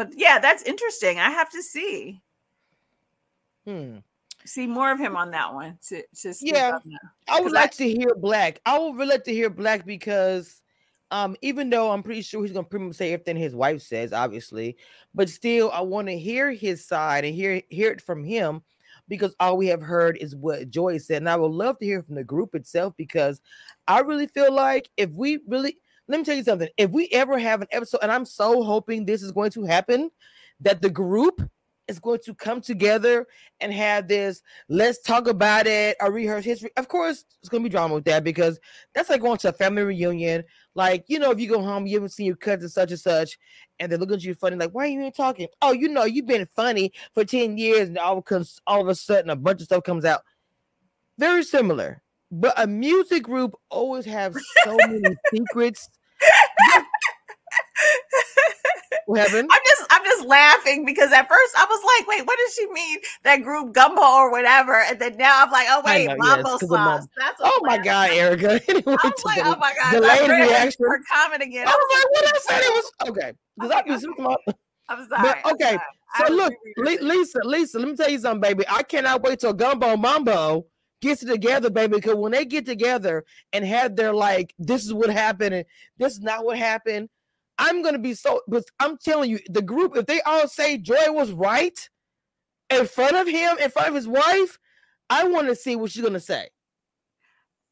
but yeah, that's interesting. I have to see. Hmm. See more of him on that one. To, to yeah, I would like I, to hear Black. I would really like to hear Black because, um, even though I'm pretty sure he's gonna pretty much say everything his wife says, obviously, but still, I want to hear his side and hear hear it from him because all we have heard is what Joy said, and I would love to hear from the group itself because I really feel like if we really let me tell you something. If we ever have an episode, and I'm so hoping this is going to happen, that the group is going to come together and have this let's talk about it or rehearse history. Of course, it's going to be drama with that because that's like going to a family reunion. Like, you know, if you go home, you haven't seen your cousin such and such, and they're looking at you funny, like, why are you even talking? Oh, you know, you've been funny for 10 years, and all, all of a sudden a bunch of stuff comes out. Very similar. But a music group always have so many [laughs] secrets what happened? I'm just I'm just laughing because at first I was like, wait, what does she mean? That group gumbo or whatever. And then now I'm like, oh wait, know, mambo yes, sauce. That's oh my god, Erica. [laughs] anyway, I was like, oh my god, delayed reaction. Her comment again. I was like, what I said it was okay. Because I [laughs] was I'm sorry. But, okay, I'm so look, Lisa, Lisa, let me tell you something, baby. I cannot wait till Gumbo Mambo gets together, baby. Because when they get together and have their like, this is what happened and this is not what happened. I'm gonna be so. But I'm telling you, the group, if they all say Joy was right in front of him, in front of his wife, I want to see what she's gonna say.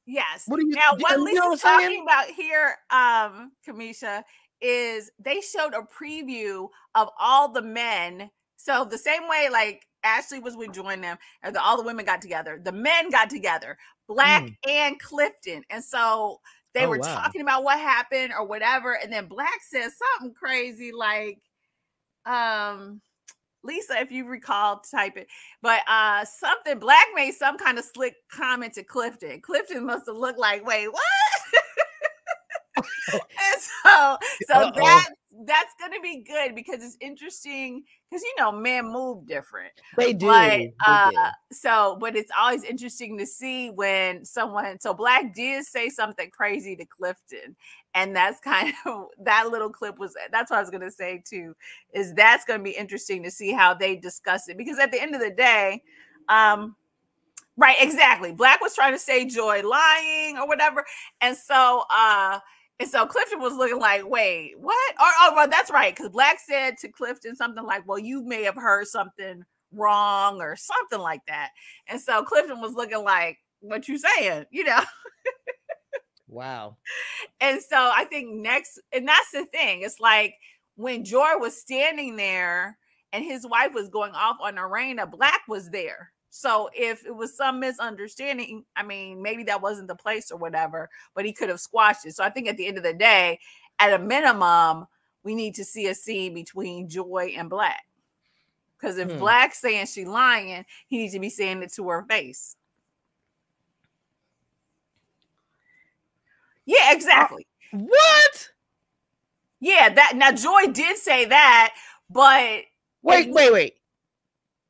Yes. What are you now? What Lisa's you know what talking saying? about here, um, Cameshia, is they showed a preview of all the men. So the same way, like Ashley was with join them, and the, all the women got together. The men got together, Black mm. and Clifton, and so they oh, were wow. talking about what happened or whatever. And then Black said something crazy like, um, Lisa, if you recall, type it. But uh something Black made some kind of slick comment to Clifton. Clifton must have looked like, wait, what? [laughs] [laughs] and so so Uh-oh. that that's gonna be good because it's interesting because you know men move different they do but, they uh, do. so but it's always interesting to see when someone so black did say something crazy to clifton and that's kind [laughs] of that little clip was that's what i was gonna say too is that's gonna be interesting to see how they discuss it because at the end of the day um right exactly black was trying to say joy lying or whatever and so uh and so Clifton was looking like, wait, what? Or, oh, well, that's right. Because Black said to Clifton something like, well, you may have heard something wrong or something like that. And so Clifton was looking like, what you saying? You know? wow. [laughs] And so I think next, and that's the thing. It's like when Joy was standing there and his wife was going off on Arena, Black was there. So if it was some misunderstanding, I mean, maybe that wasn't the place or whatever, but he could have squashed it. So I think at the end of the day, at a minimum, we need to see a scene between Joy and Black. Because if hmm. Black saying she lying, he needs to be saying it to her face. Yeah, uh, exactly. Uh, what? Yeah, that now Joy did say that, but wait, wait, wait.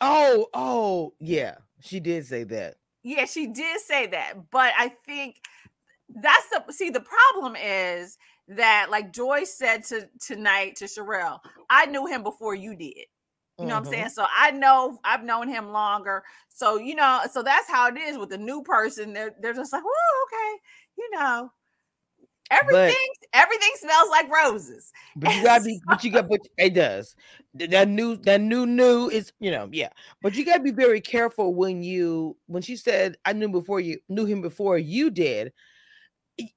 Oh, oh, yeah, she did say that. Yeah, she did say that, but I think that's the see the problem is that like Joy said to tonight to Sherelle, I knew him before you did. You know mm-hmm. what I'm mm-hmm. saying? So I know I've known him longer. So you know, so that's how it is with the new person. They're they're just like, oh, okay, you know. Everything, but, everything smells like roses. But you [laughs] gotta be, but you got, but it does. That new, that new, new is, you know, yeah. But you gotta be very careful when you, when she said, "I knew before you knew him before you did."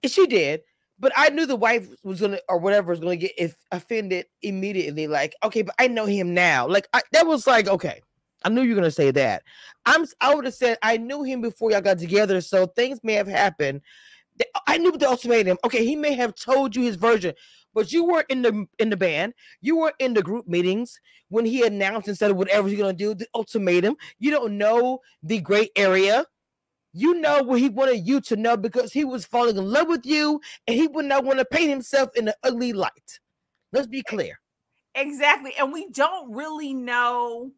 She did, but I knew the wife was gonna, or whatever, was gonna get if offended immediately. Like, okay, but I know him now. Like, I, that was like, okay, I knew you were gonna say that. I'm, I would have said I knew him before y'all got together, so things may have happened I knew the ultimatum. Okay, he may have told you his version, but you weren't in the in the band. You weren't in the group meetings when he announced instead of whatever he's gonna do the ultimatum. You don't know the great area. You know what he wanted you to know because he was falling in love with you, and he would not want to paint himself in an ugly light. Let's be clear. Exactly, and we don't really know.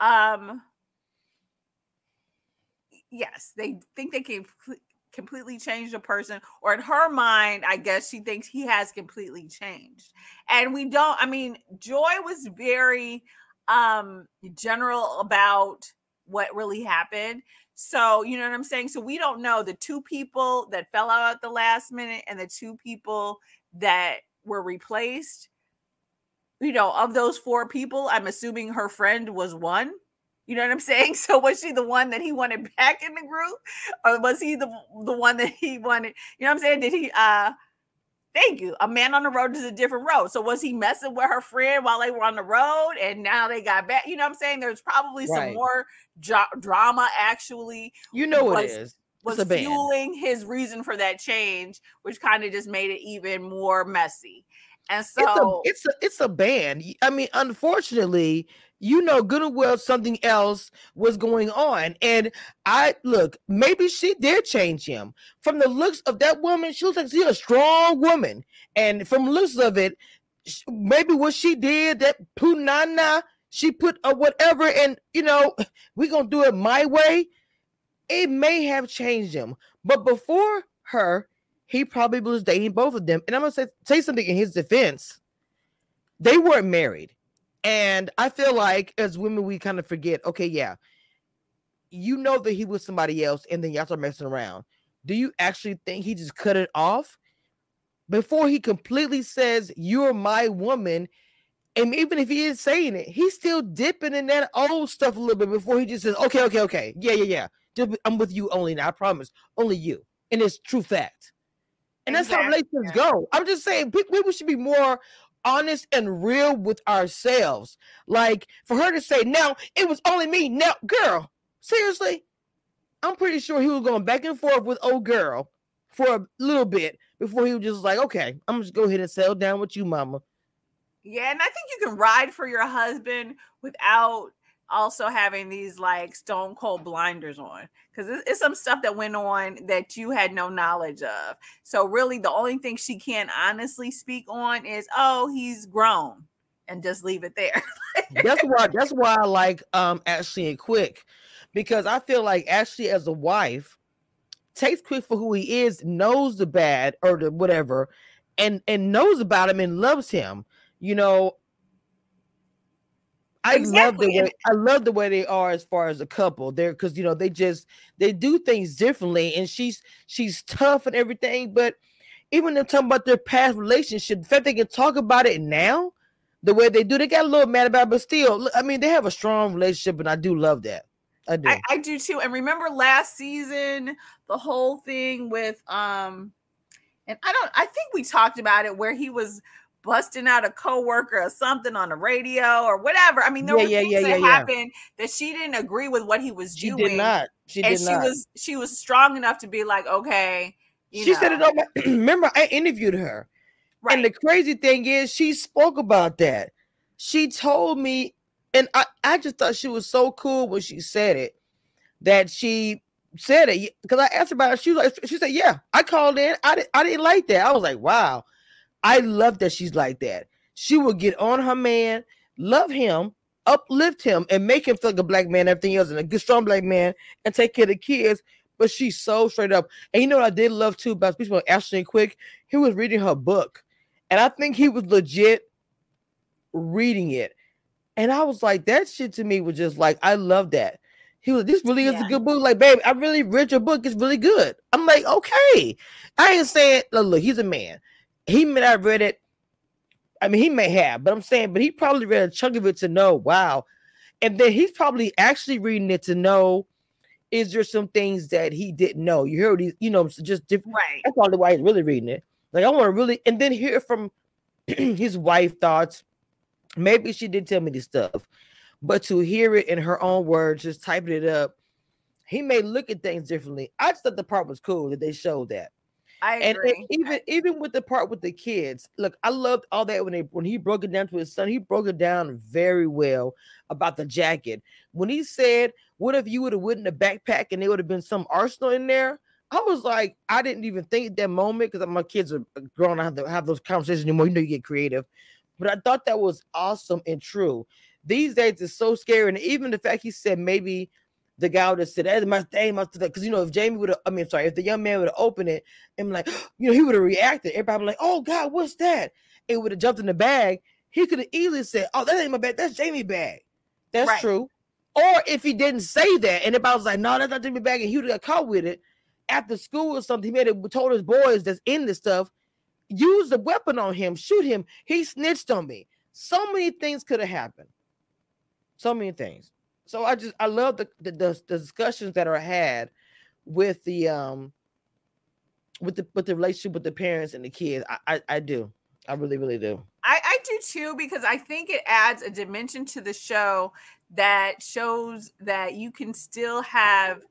Um. Yes, they think they can completely changed a person or in her mind i guess she thinks he has completely changed. And we don't i mean joy was very um general about what really happened. So you know what i'm saying? So we don't know. The two people that fell out at the last minute and the two people that were replaced you know of those four people i'm assuming her friend was one you know what I'm saying? [laughs] So was she the one that he wanted back in the group, or was he the the one that he wanted? You know what I'm saying? Did he? uh Thank you. A man on the road is a different road. So was he messing with her friend while they were on the road, and now they got back? You know what I'm saying? There's probably right. some more jo- drama. Actually, you know what it is. Was fueling his reason for that change, which kind of just made it even more messy. And so it's a, it's a it's a band. I mean, unfortunately, you know good and well something else was going on. And I look, maybe she did change him. From the looks of that woman, she looks like she's a strong woman. And from looks of it, maybe what she did, that punana, she put a whatever, and you know, [sighs] we're gonna do it my way. It may have changed him. But before her, he probably was dating both of them. And I'm gonna say, say something in his defense. They weren't married. And I feel like as women, we kind of forget, okay, yeah, you know that he was somebody else, and then y'all start messing around. Do you actually think he just cut it off before he completely says, You're my woman? And even if he is saying it, he's still dipping in that old stuff a little bit before he just says, Okay, okay, okay. Yeah, yeah, yeah. Just, I'm with you only now. I promise. Only you. And it's true fact. And exactly. that's how relationships go. I'm just saying people should be more honest and real with ourselves. Like for her to say, now it was only me. Now, girl, seriously, I'm pretty sure he was going back and forth with old girl for a little bit before he was just like, okay, I'm just go ahead and settle down with you, mama. Yeah, and I think you can ride for your husband without also having these like stone cold blinders on because it's, it's, some stuff that went on that you had no knowledge of. So really, the only thing she can honestly speak on is, oh, he's grown, and just leave it there. that's [laughs] why. That's why I like um Ashley and Quick because I feel like Ashley as a wife takes Quick for who he is, knows the bad or the whatever, and and knows about him and loves him. You know, I exactly. love the way I love the way they are as far as a couple. They're because you know they just they do things differently, and she's she's tough and everything. But even them talking about their past relationship, the fact they can talk about it now, the way they do, they got a little mad about, it, but still, I mean, they have a strong relationship, and I do love that. I do. I, I do too. And remember last season, the whole thing with um, and I don't. I think we talked about it where he was busting out a coworker or something on the radio or whatever. I mean, there yeah, were yeah, things yeah, that happened that she didn't agree with what he was she doing. She did not. She and did she not. was she was strong enough to be like, okay. she know. said it on my [clears throat] remember, I interviewed her. Right. And the crazy thing is she spoke about that. She told me, and I, I just thought she was so cool when she said it that she said it because I asked her about it. She was like, she said, "Yeah, I called in. I didn't, I didn't like that. I was like, wow, I love that she's like that. She will get on her man, love him, uplift him, and make him feel like a black man, everything else, and a good strong black man, and take care of the kids. But she's so straight up. And you know what I did love too about speaking about Ashley Quick? He was reading her book, and I think he was legit reading it. And I was like, that shit to me was just like, I love that. He was, this really is yeah. a good book. Like, babe, I really read your book. It's really good. I'm like, okay. I ain't saying, look, look, he's a man. He may not read it. I mean, he may have, but I'm saying, but he probably read a chunk of it to know, wow. And then he's probably actually reading it to know, is there some things that he didn't know? You heard these, you know, just different. Right. That's probably why he's really reading it. Like, I want to really, and then hear from [clears throat] his wife thoughts. Maybe she did tell me this stuff but to hear it in her own words, just typing it up, he may look at things differently. I just thought the part was cool that they showed that. I agree. And, even even with the part with the kids, look, I loved all that when they when he broke it down to his son. He broke it down very well about the jacket. When he said, "What if you would have went in the backpack and there would have been some arsenal in there?" I was like, I didn't even think at that moment because my kids are uh, grown. I have to have those conversations anymore. You know, you get creative, but I thought that was awesome and true these days it's so scary. And even the fact he said maybe the guy would have said, That's my thing, because you know, if Jamie would have, I mean, sorry, if the young man would have opened it and like, [gasps] you know, he would have reacted. Everybody like, Oh God, what's that? It would have jumped in the bag. He could have easily said, Oh, that ain't my bag, that's Jamie bag. That's right. true. Or if he didn't say that, and everybody was like, No, that's not Jamie bag, and he would have got caught with it after school or something, he made it told his boys that's in the stuff, use the weapon on him, shoot him. He snitched on me. So many things could have happened so many things. So I just I love the, the the, discussions that are had with the um with the with the relationship with the parents and the kids. I I, I do. I really really do. I I do too because I think it adds a dimension to the show that shows that you can still have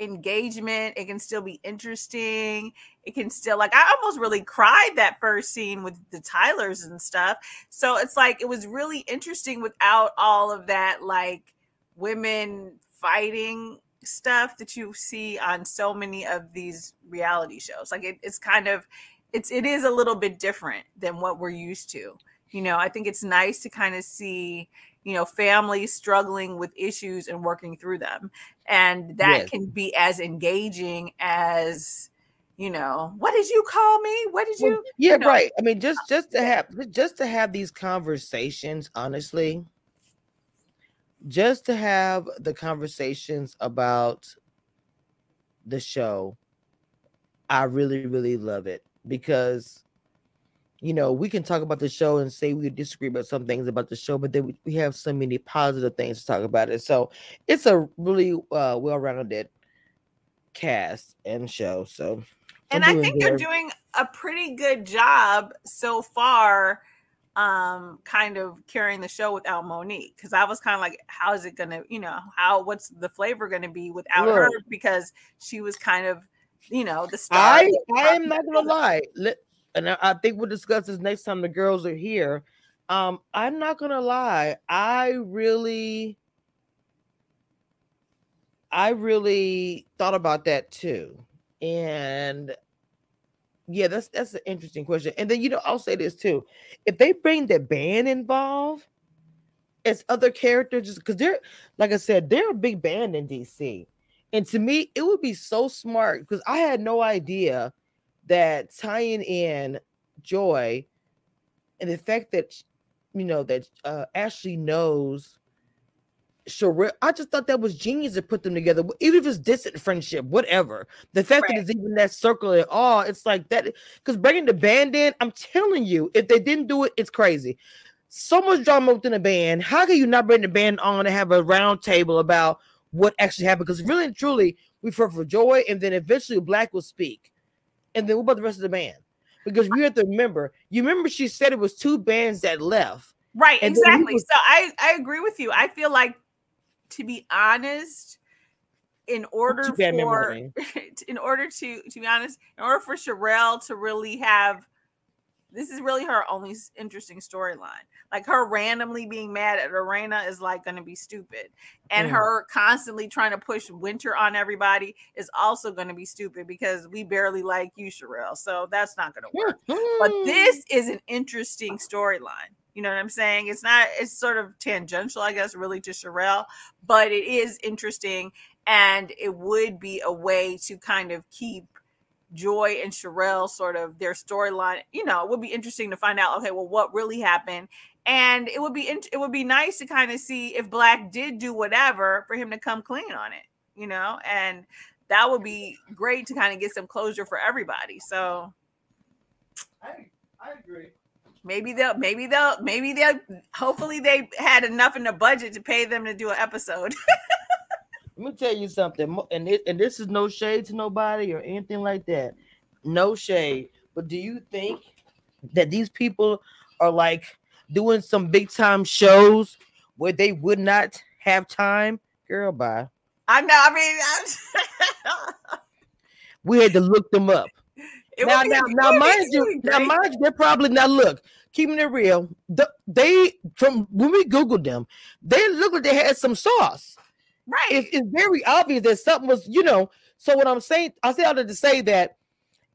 engagement. It can still be interesting. It can still like I almost really cried that first scene with the Tylers and stuff. So it's like it was really interesting without all of that like women fighting stuff that you see on so many of these reality shows. Like it, it's kind of it's it is a little bit different than what we're used to. You know, I think it's nice to kind of see you know families struggling with issues and working through them and that yes. can be as engaging as you know what did you call me what did you well, yeah you know? right i mean just just to have just to have these conversations honestly just to have the conversations about the show i really really love it because you know, we can talk about the show and say we disagree about some things about the show, but then we, have so many positive things to talk about it. So it's a really uh, well-rounded cast and show. So and I think they're doing a pretty good job so far um kind of carrying the show without Monique because I was kind of like how is it gonna you know how what's the flavor gonna be without Look, her? Because she was kind of you know the star I I am not gonna lie Let, and I think we'll discuss this next time the girls are here. Um, I'm not gonna lie, I really, I really thought about that too, and yeah, that's that's an interesting question. And then you know, I'll say this too: if they bring the band involved as other characters, because they're like I said, they're a big band in DC, and to me, it would be so smart because I had no idea that tying in joy and the fact that you know that uh Ashley knows Sherelle, I just thought that was genius to put them together, even if it's distant friendship, whatever. The fact right. that it's even that circle at all, it's like that because bringing the band in, I'm telling you, if they didn't do it, it's crazy. So much drama within a band. How can you not bring the band on and have a round table about what actually happened? Because really and truly, we've heard for Joy, and then eventually Black will speak. And then what about the rest of the band? Because we have to remember, you remember she said it was two bands that left. Right, exactly. Was- so I, I agree with you. I feel like to be honest, in order for [laughs] in order to to be honest, in order for Sherelle to really have this is really her only interesting storyline. Like her randomly being mad at Erana is like going to be stupid, and mm. her constantly trying to push Winter on everybody is also going to be stupid because we barely like you, Cherelle. So that's not going to work. but this is an interesting storyline. You know what I'm saying? It's not. It's sort of tangential, I guess, really to Cherelle, but it is interesting, and it would be a way to kind of keep Joy and Cherelle sort of their storyline. You know, it would be interesting to find out. Okay, well, what really happened? And it would be it would be nice to kind of see if Black did do whatever for him to come clean on it. You know, and that would be great to kind of get some closure for everybody. So, I I agree. Maybe they'll maybe they'll maybe they'll hopefully they had enough in the budget to pay them to do an episode. [laughs] Let me tell you something, and it, and this is no shade to nobody or anything like that. No shade. But do you think that these people are like doing some big time shows where they would not have time? Girl, bye. I know. I mean, [laughs] we had to look them up. It now, now, now, mind you, now, mind you, they're probably now look, keeping it real. The, they from when we googled them, they look like they had some sauce. Right. It's, it's very obvious that something was, you know. So what I'm saying, I say all to say that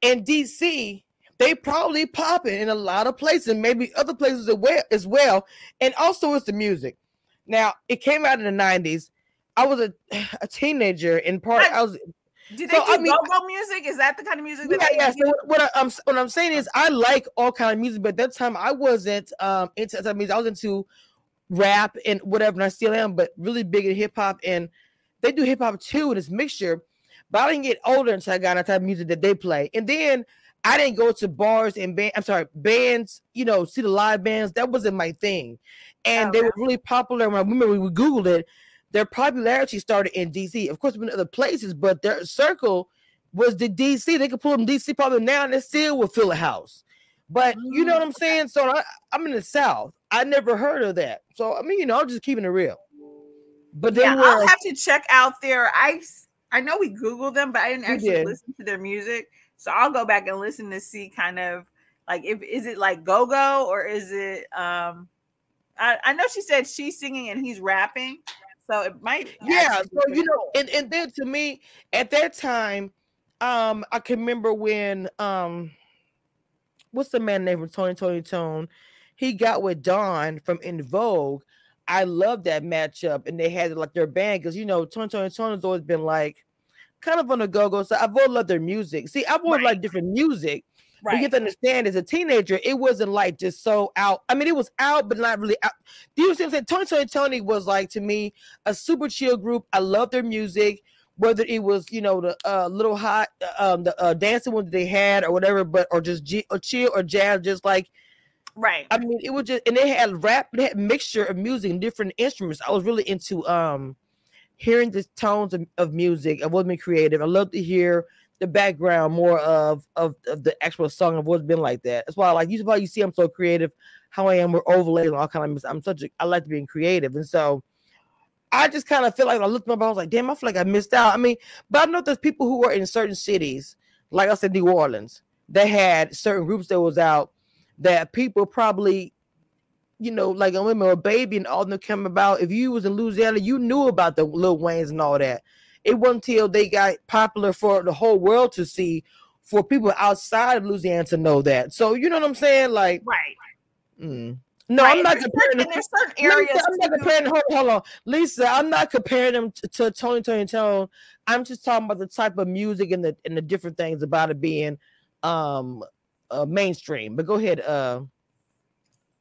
in DC, they probably popping in a lot of places, maybe other places as well, as well. And also it's the music. Now it came out in the 90s. I was a, [sighs] a teenager in part. I, I was do they so, do I mean, go-go music? Is that the kind of music that yeah, yeah. So what, I, am what I'm saying is I like all kind of music, but at that time I wasn't um into that music. I was into rap and whatever, and I still am, but really big in hip hop. And they do hip hop too, and it's mixture. But I didn't get older until I got into type of music that they play. And then I didn't go to bars and band. I'm sorry, bands. You know, see the live bands. That wasn't my thing. And oh, they were really popular. When I remember we googled it, their popularity started in DC. Of course, in other places, but their circle was the DC. They could pull them DC probably now, and they still would fill a house. But you know what I'm mm. saying? So I, am in the South. I never heard of that. So I mean, you know, I'm just keeping it real. But yeah, were, I'll have to check out their. I I know we googled them, but I didn't actually did. listen to their music. So I'll go back and listen to see kind of like if is it like go go or is it um I, I know she said she's singing and he's rapping. So it might Yeah, so you know, and, and then to me at that time, um, I can remember when um what's the man name from Tony Toni Toné? He got with Dawn from En Vogue. I love that matchup, and they had like their band because you know Tony Toni Toné has always been like kind of on the go go. So I've always loved their music. See, I've always right. liked different music. Right. You get to understand as a teenager, it wasn't like just so out. I mean, it was out, but not really out. Do you see what I'm saying? Tony Tony Tony was like to me a super chill group. I love their music whether it was you know the uh, little hot uh, um the uh, dancing ones they had or whatever, but or just G- or chill or jazz, just like right. I mean, it was just and they had rap, they had mixture of music and different instruments. I was really into um hearing the tones of, of music. I wasn't creative. I love to hear the background more of, of, of the actual song of what's been like that. That's why I like you. Why you see I'm so creative. How I am with overlays and all kind of. I'm such a. I like to be creative, and so I just kind of feel like I looked up, I was like, damn, I feel like I missed out. I mean, but I know there's people who are in certain cities, like I said, New Orleans, they had certain groups that was out that people probably, you know, like I remember a baby and all them came about. If you was in Louisiana, you knew about the Lil Waynes and all that. It wasn't until they got popular for the whole world to see, for people outside of Louisiana to know that. So you know what I'm saying? Like, right. Mm. No, right? I'm not comparing. There's certain areas. I'm not comparing. Hold, hold on, Lisa. I'm not comparing them to, to Tony Toni Toné. I'm just talking about the type of music and the and the different things about it being um uh, mainstream. But go ahead. Uh,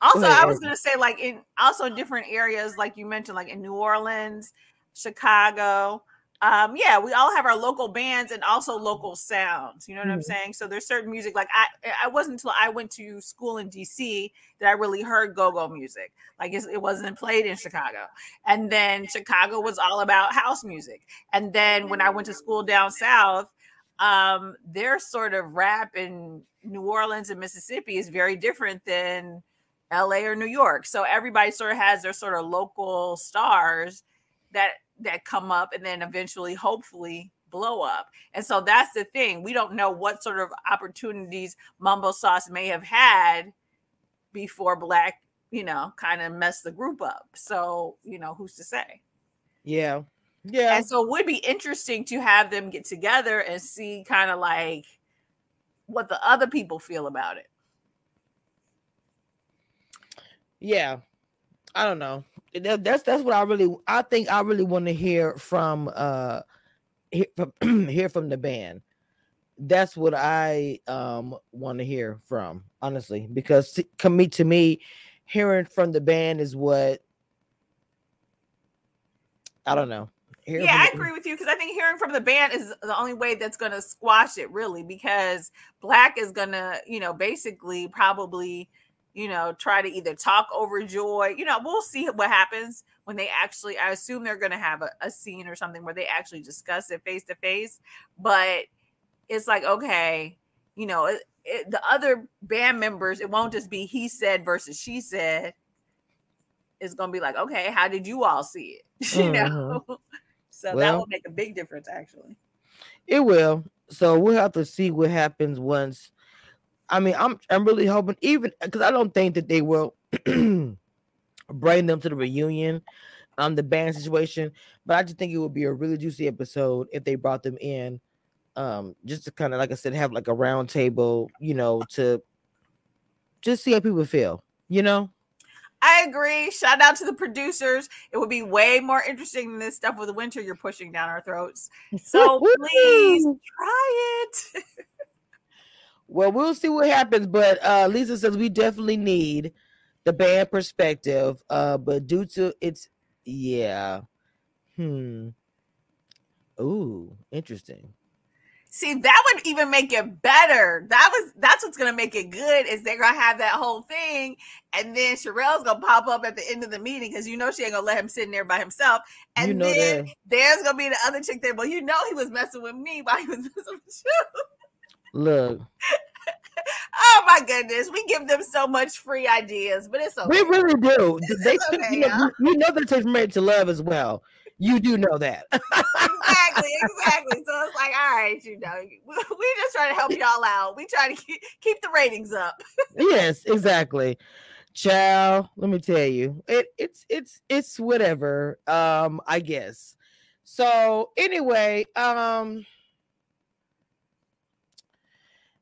also, go ahead, I was gonna say like in also different areas, like you mentioned, like in New Orleans, Chicago um yeah we all have our local bands and also local sounds you know what mm-hmm. i'm saying? So there's certain music like i i wasn't until i went to school in dc that i really heard go-go music like it wasn't played in chicago. And then chicago was all about house music. And then when i went to school down south um their sort of rap in new orleans and mississippi is very different than la or new york. So everybody sort of has their sort of local stars that that come up and then eventually hopefully blow up. And so that's the thing. We don't know what sort of opportunities Mumbo Sauce may have had before Black, you know, kind of messed the group up. So, you know, who's to say? Yeah. Yeah. And so it would be interesting to have them get together and see kind of like what the other people feel about it. Yeah. I don't know. That, that's that's what I really I think I really want to hear from uh hear [clears throat] from, [clears throat] hear from the band. That's what I um want to hear from, honestly, because me to me, hearing from the band is what I don't know. Hearing yeah, I agree with you because I think hearing from the band is the only way that's going to squash it, really, because Black is going to, you know, basically probably you know, try to either talk over Joy. You know, we'll see what happens when they actually, I assume they're going to have a, a, scene or something where they actually discuss it face to face. But it's like, okay, you know, it, it, the other band members, it won't just be he said versus she said. It's going to be like, okay, how did you all see it? [laughs] you know? Mm-hmm. [laughs] so well, that will make a big difference, actually. It will. So we'll have to see what happens once I mean, I'm I'm really hoping even because I don't think that they will [clears throat] bring them to the reunion, um, the band situation. But I just think it would be a really juicy episode if they brought them in, um, just to kind of like I said, have like a round table, you know, to just see how people feel, you know. I agree. Shout out to the producers. It would be way more interesting than this stuff with the winter you're pushing down our throats. So please try it. [laughs] Well, we'll see what happens, but uh Lisa says we definitely need the band perspective. Uh, but due to its yeah. Hmm. Ooh, interesting. See, that would even make it better. That was that's what's gonna make it good is they're gonna have that whole thing, and then Sherelle's gonna pop up at the end of the meeting because you know she ain't gonna let him sit in there by himself. And you know then that. there's gonna be the other chick there. Well, you know he was messing with me while he was [laughs] messing with you. Look. [laughs] oh my goodness, we give them so much free ideas, but it's okay. We really do. [laughs] They, okay, you, know, you know that takes made to love as well. You do know that. [laughs] exactly, exactly. So it's like, all right, you know, we just try to help y'all out. We try to keep, keep the ratings up. yes, exactly. Ciao. Let me tell you, it it's it's it's whatever. Um, I guess. So anyway, um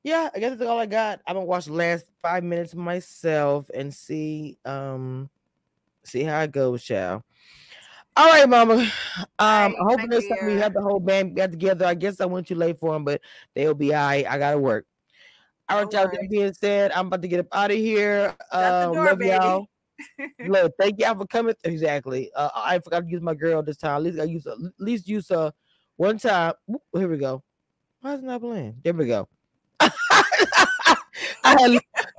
yeah, I guess that's all I got. I'm gonna watch the last five minutes myself and see um see how it goes, child. All right, mama. [sighs] Um, right, hoping this time we have the whole band got together. I guess I went too late for them, but they'll be all right. I gotta work. All right, y'all. That being said, I'm about to get up out of here. Uh, door, love baby. y'all. [laughs] Look, thank y'all for coming. Exactly. Uh, I forgot to use my girl this time. At least I use at least use uh one time. Here we go. Why is it not playing? There we go. [laughs] I had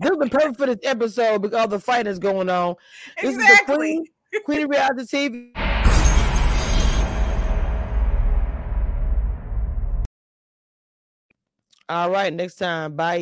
this been perfect for this episode because all the fight is going on. This exactly. is the Queen, Queen of Reality TV. All right, next time. Bye.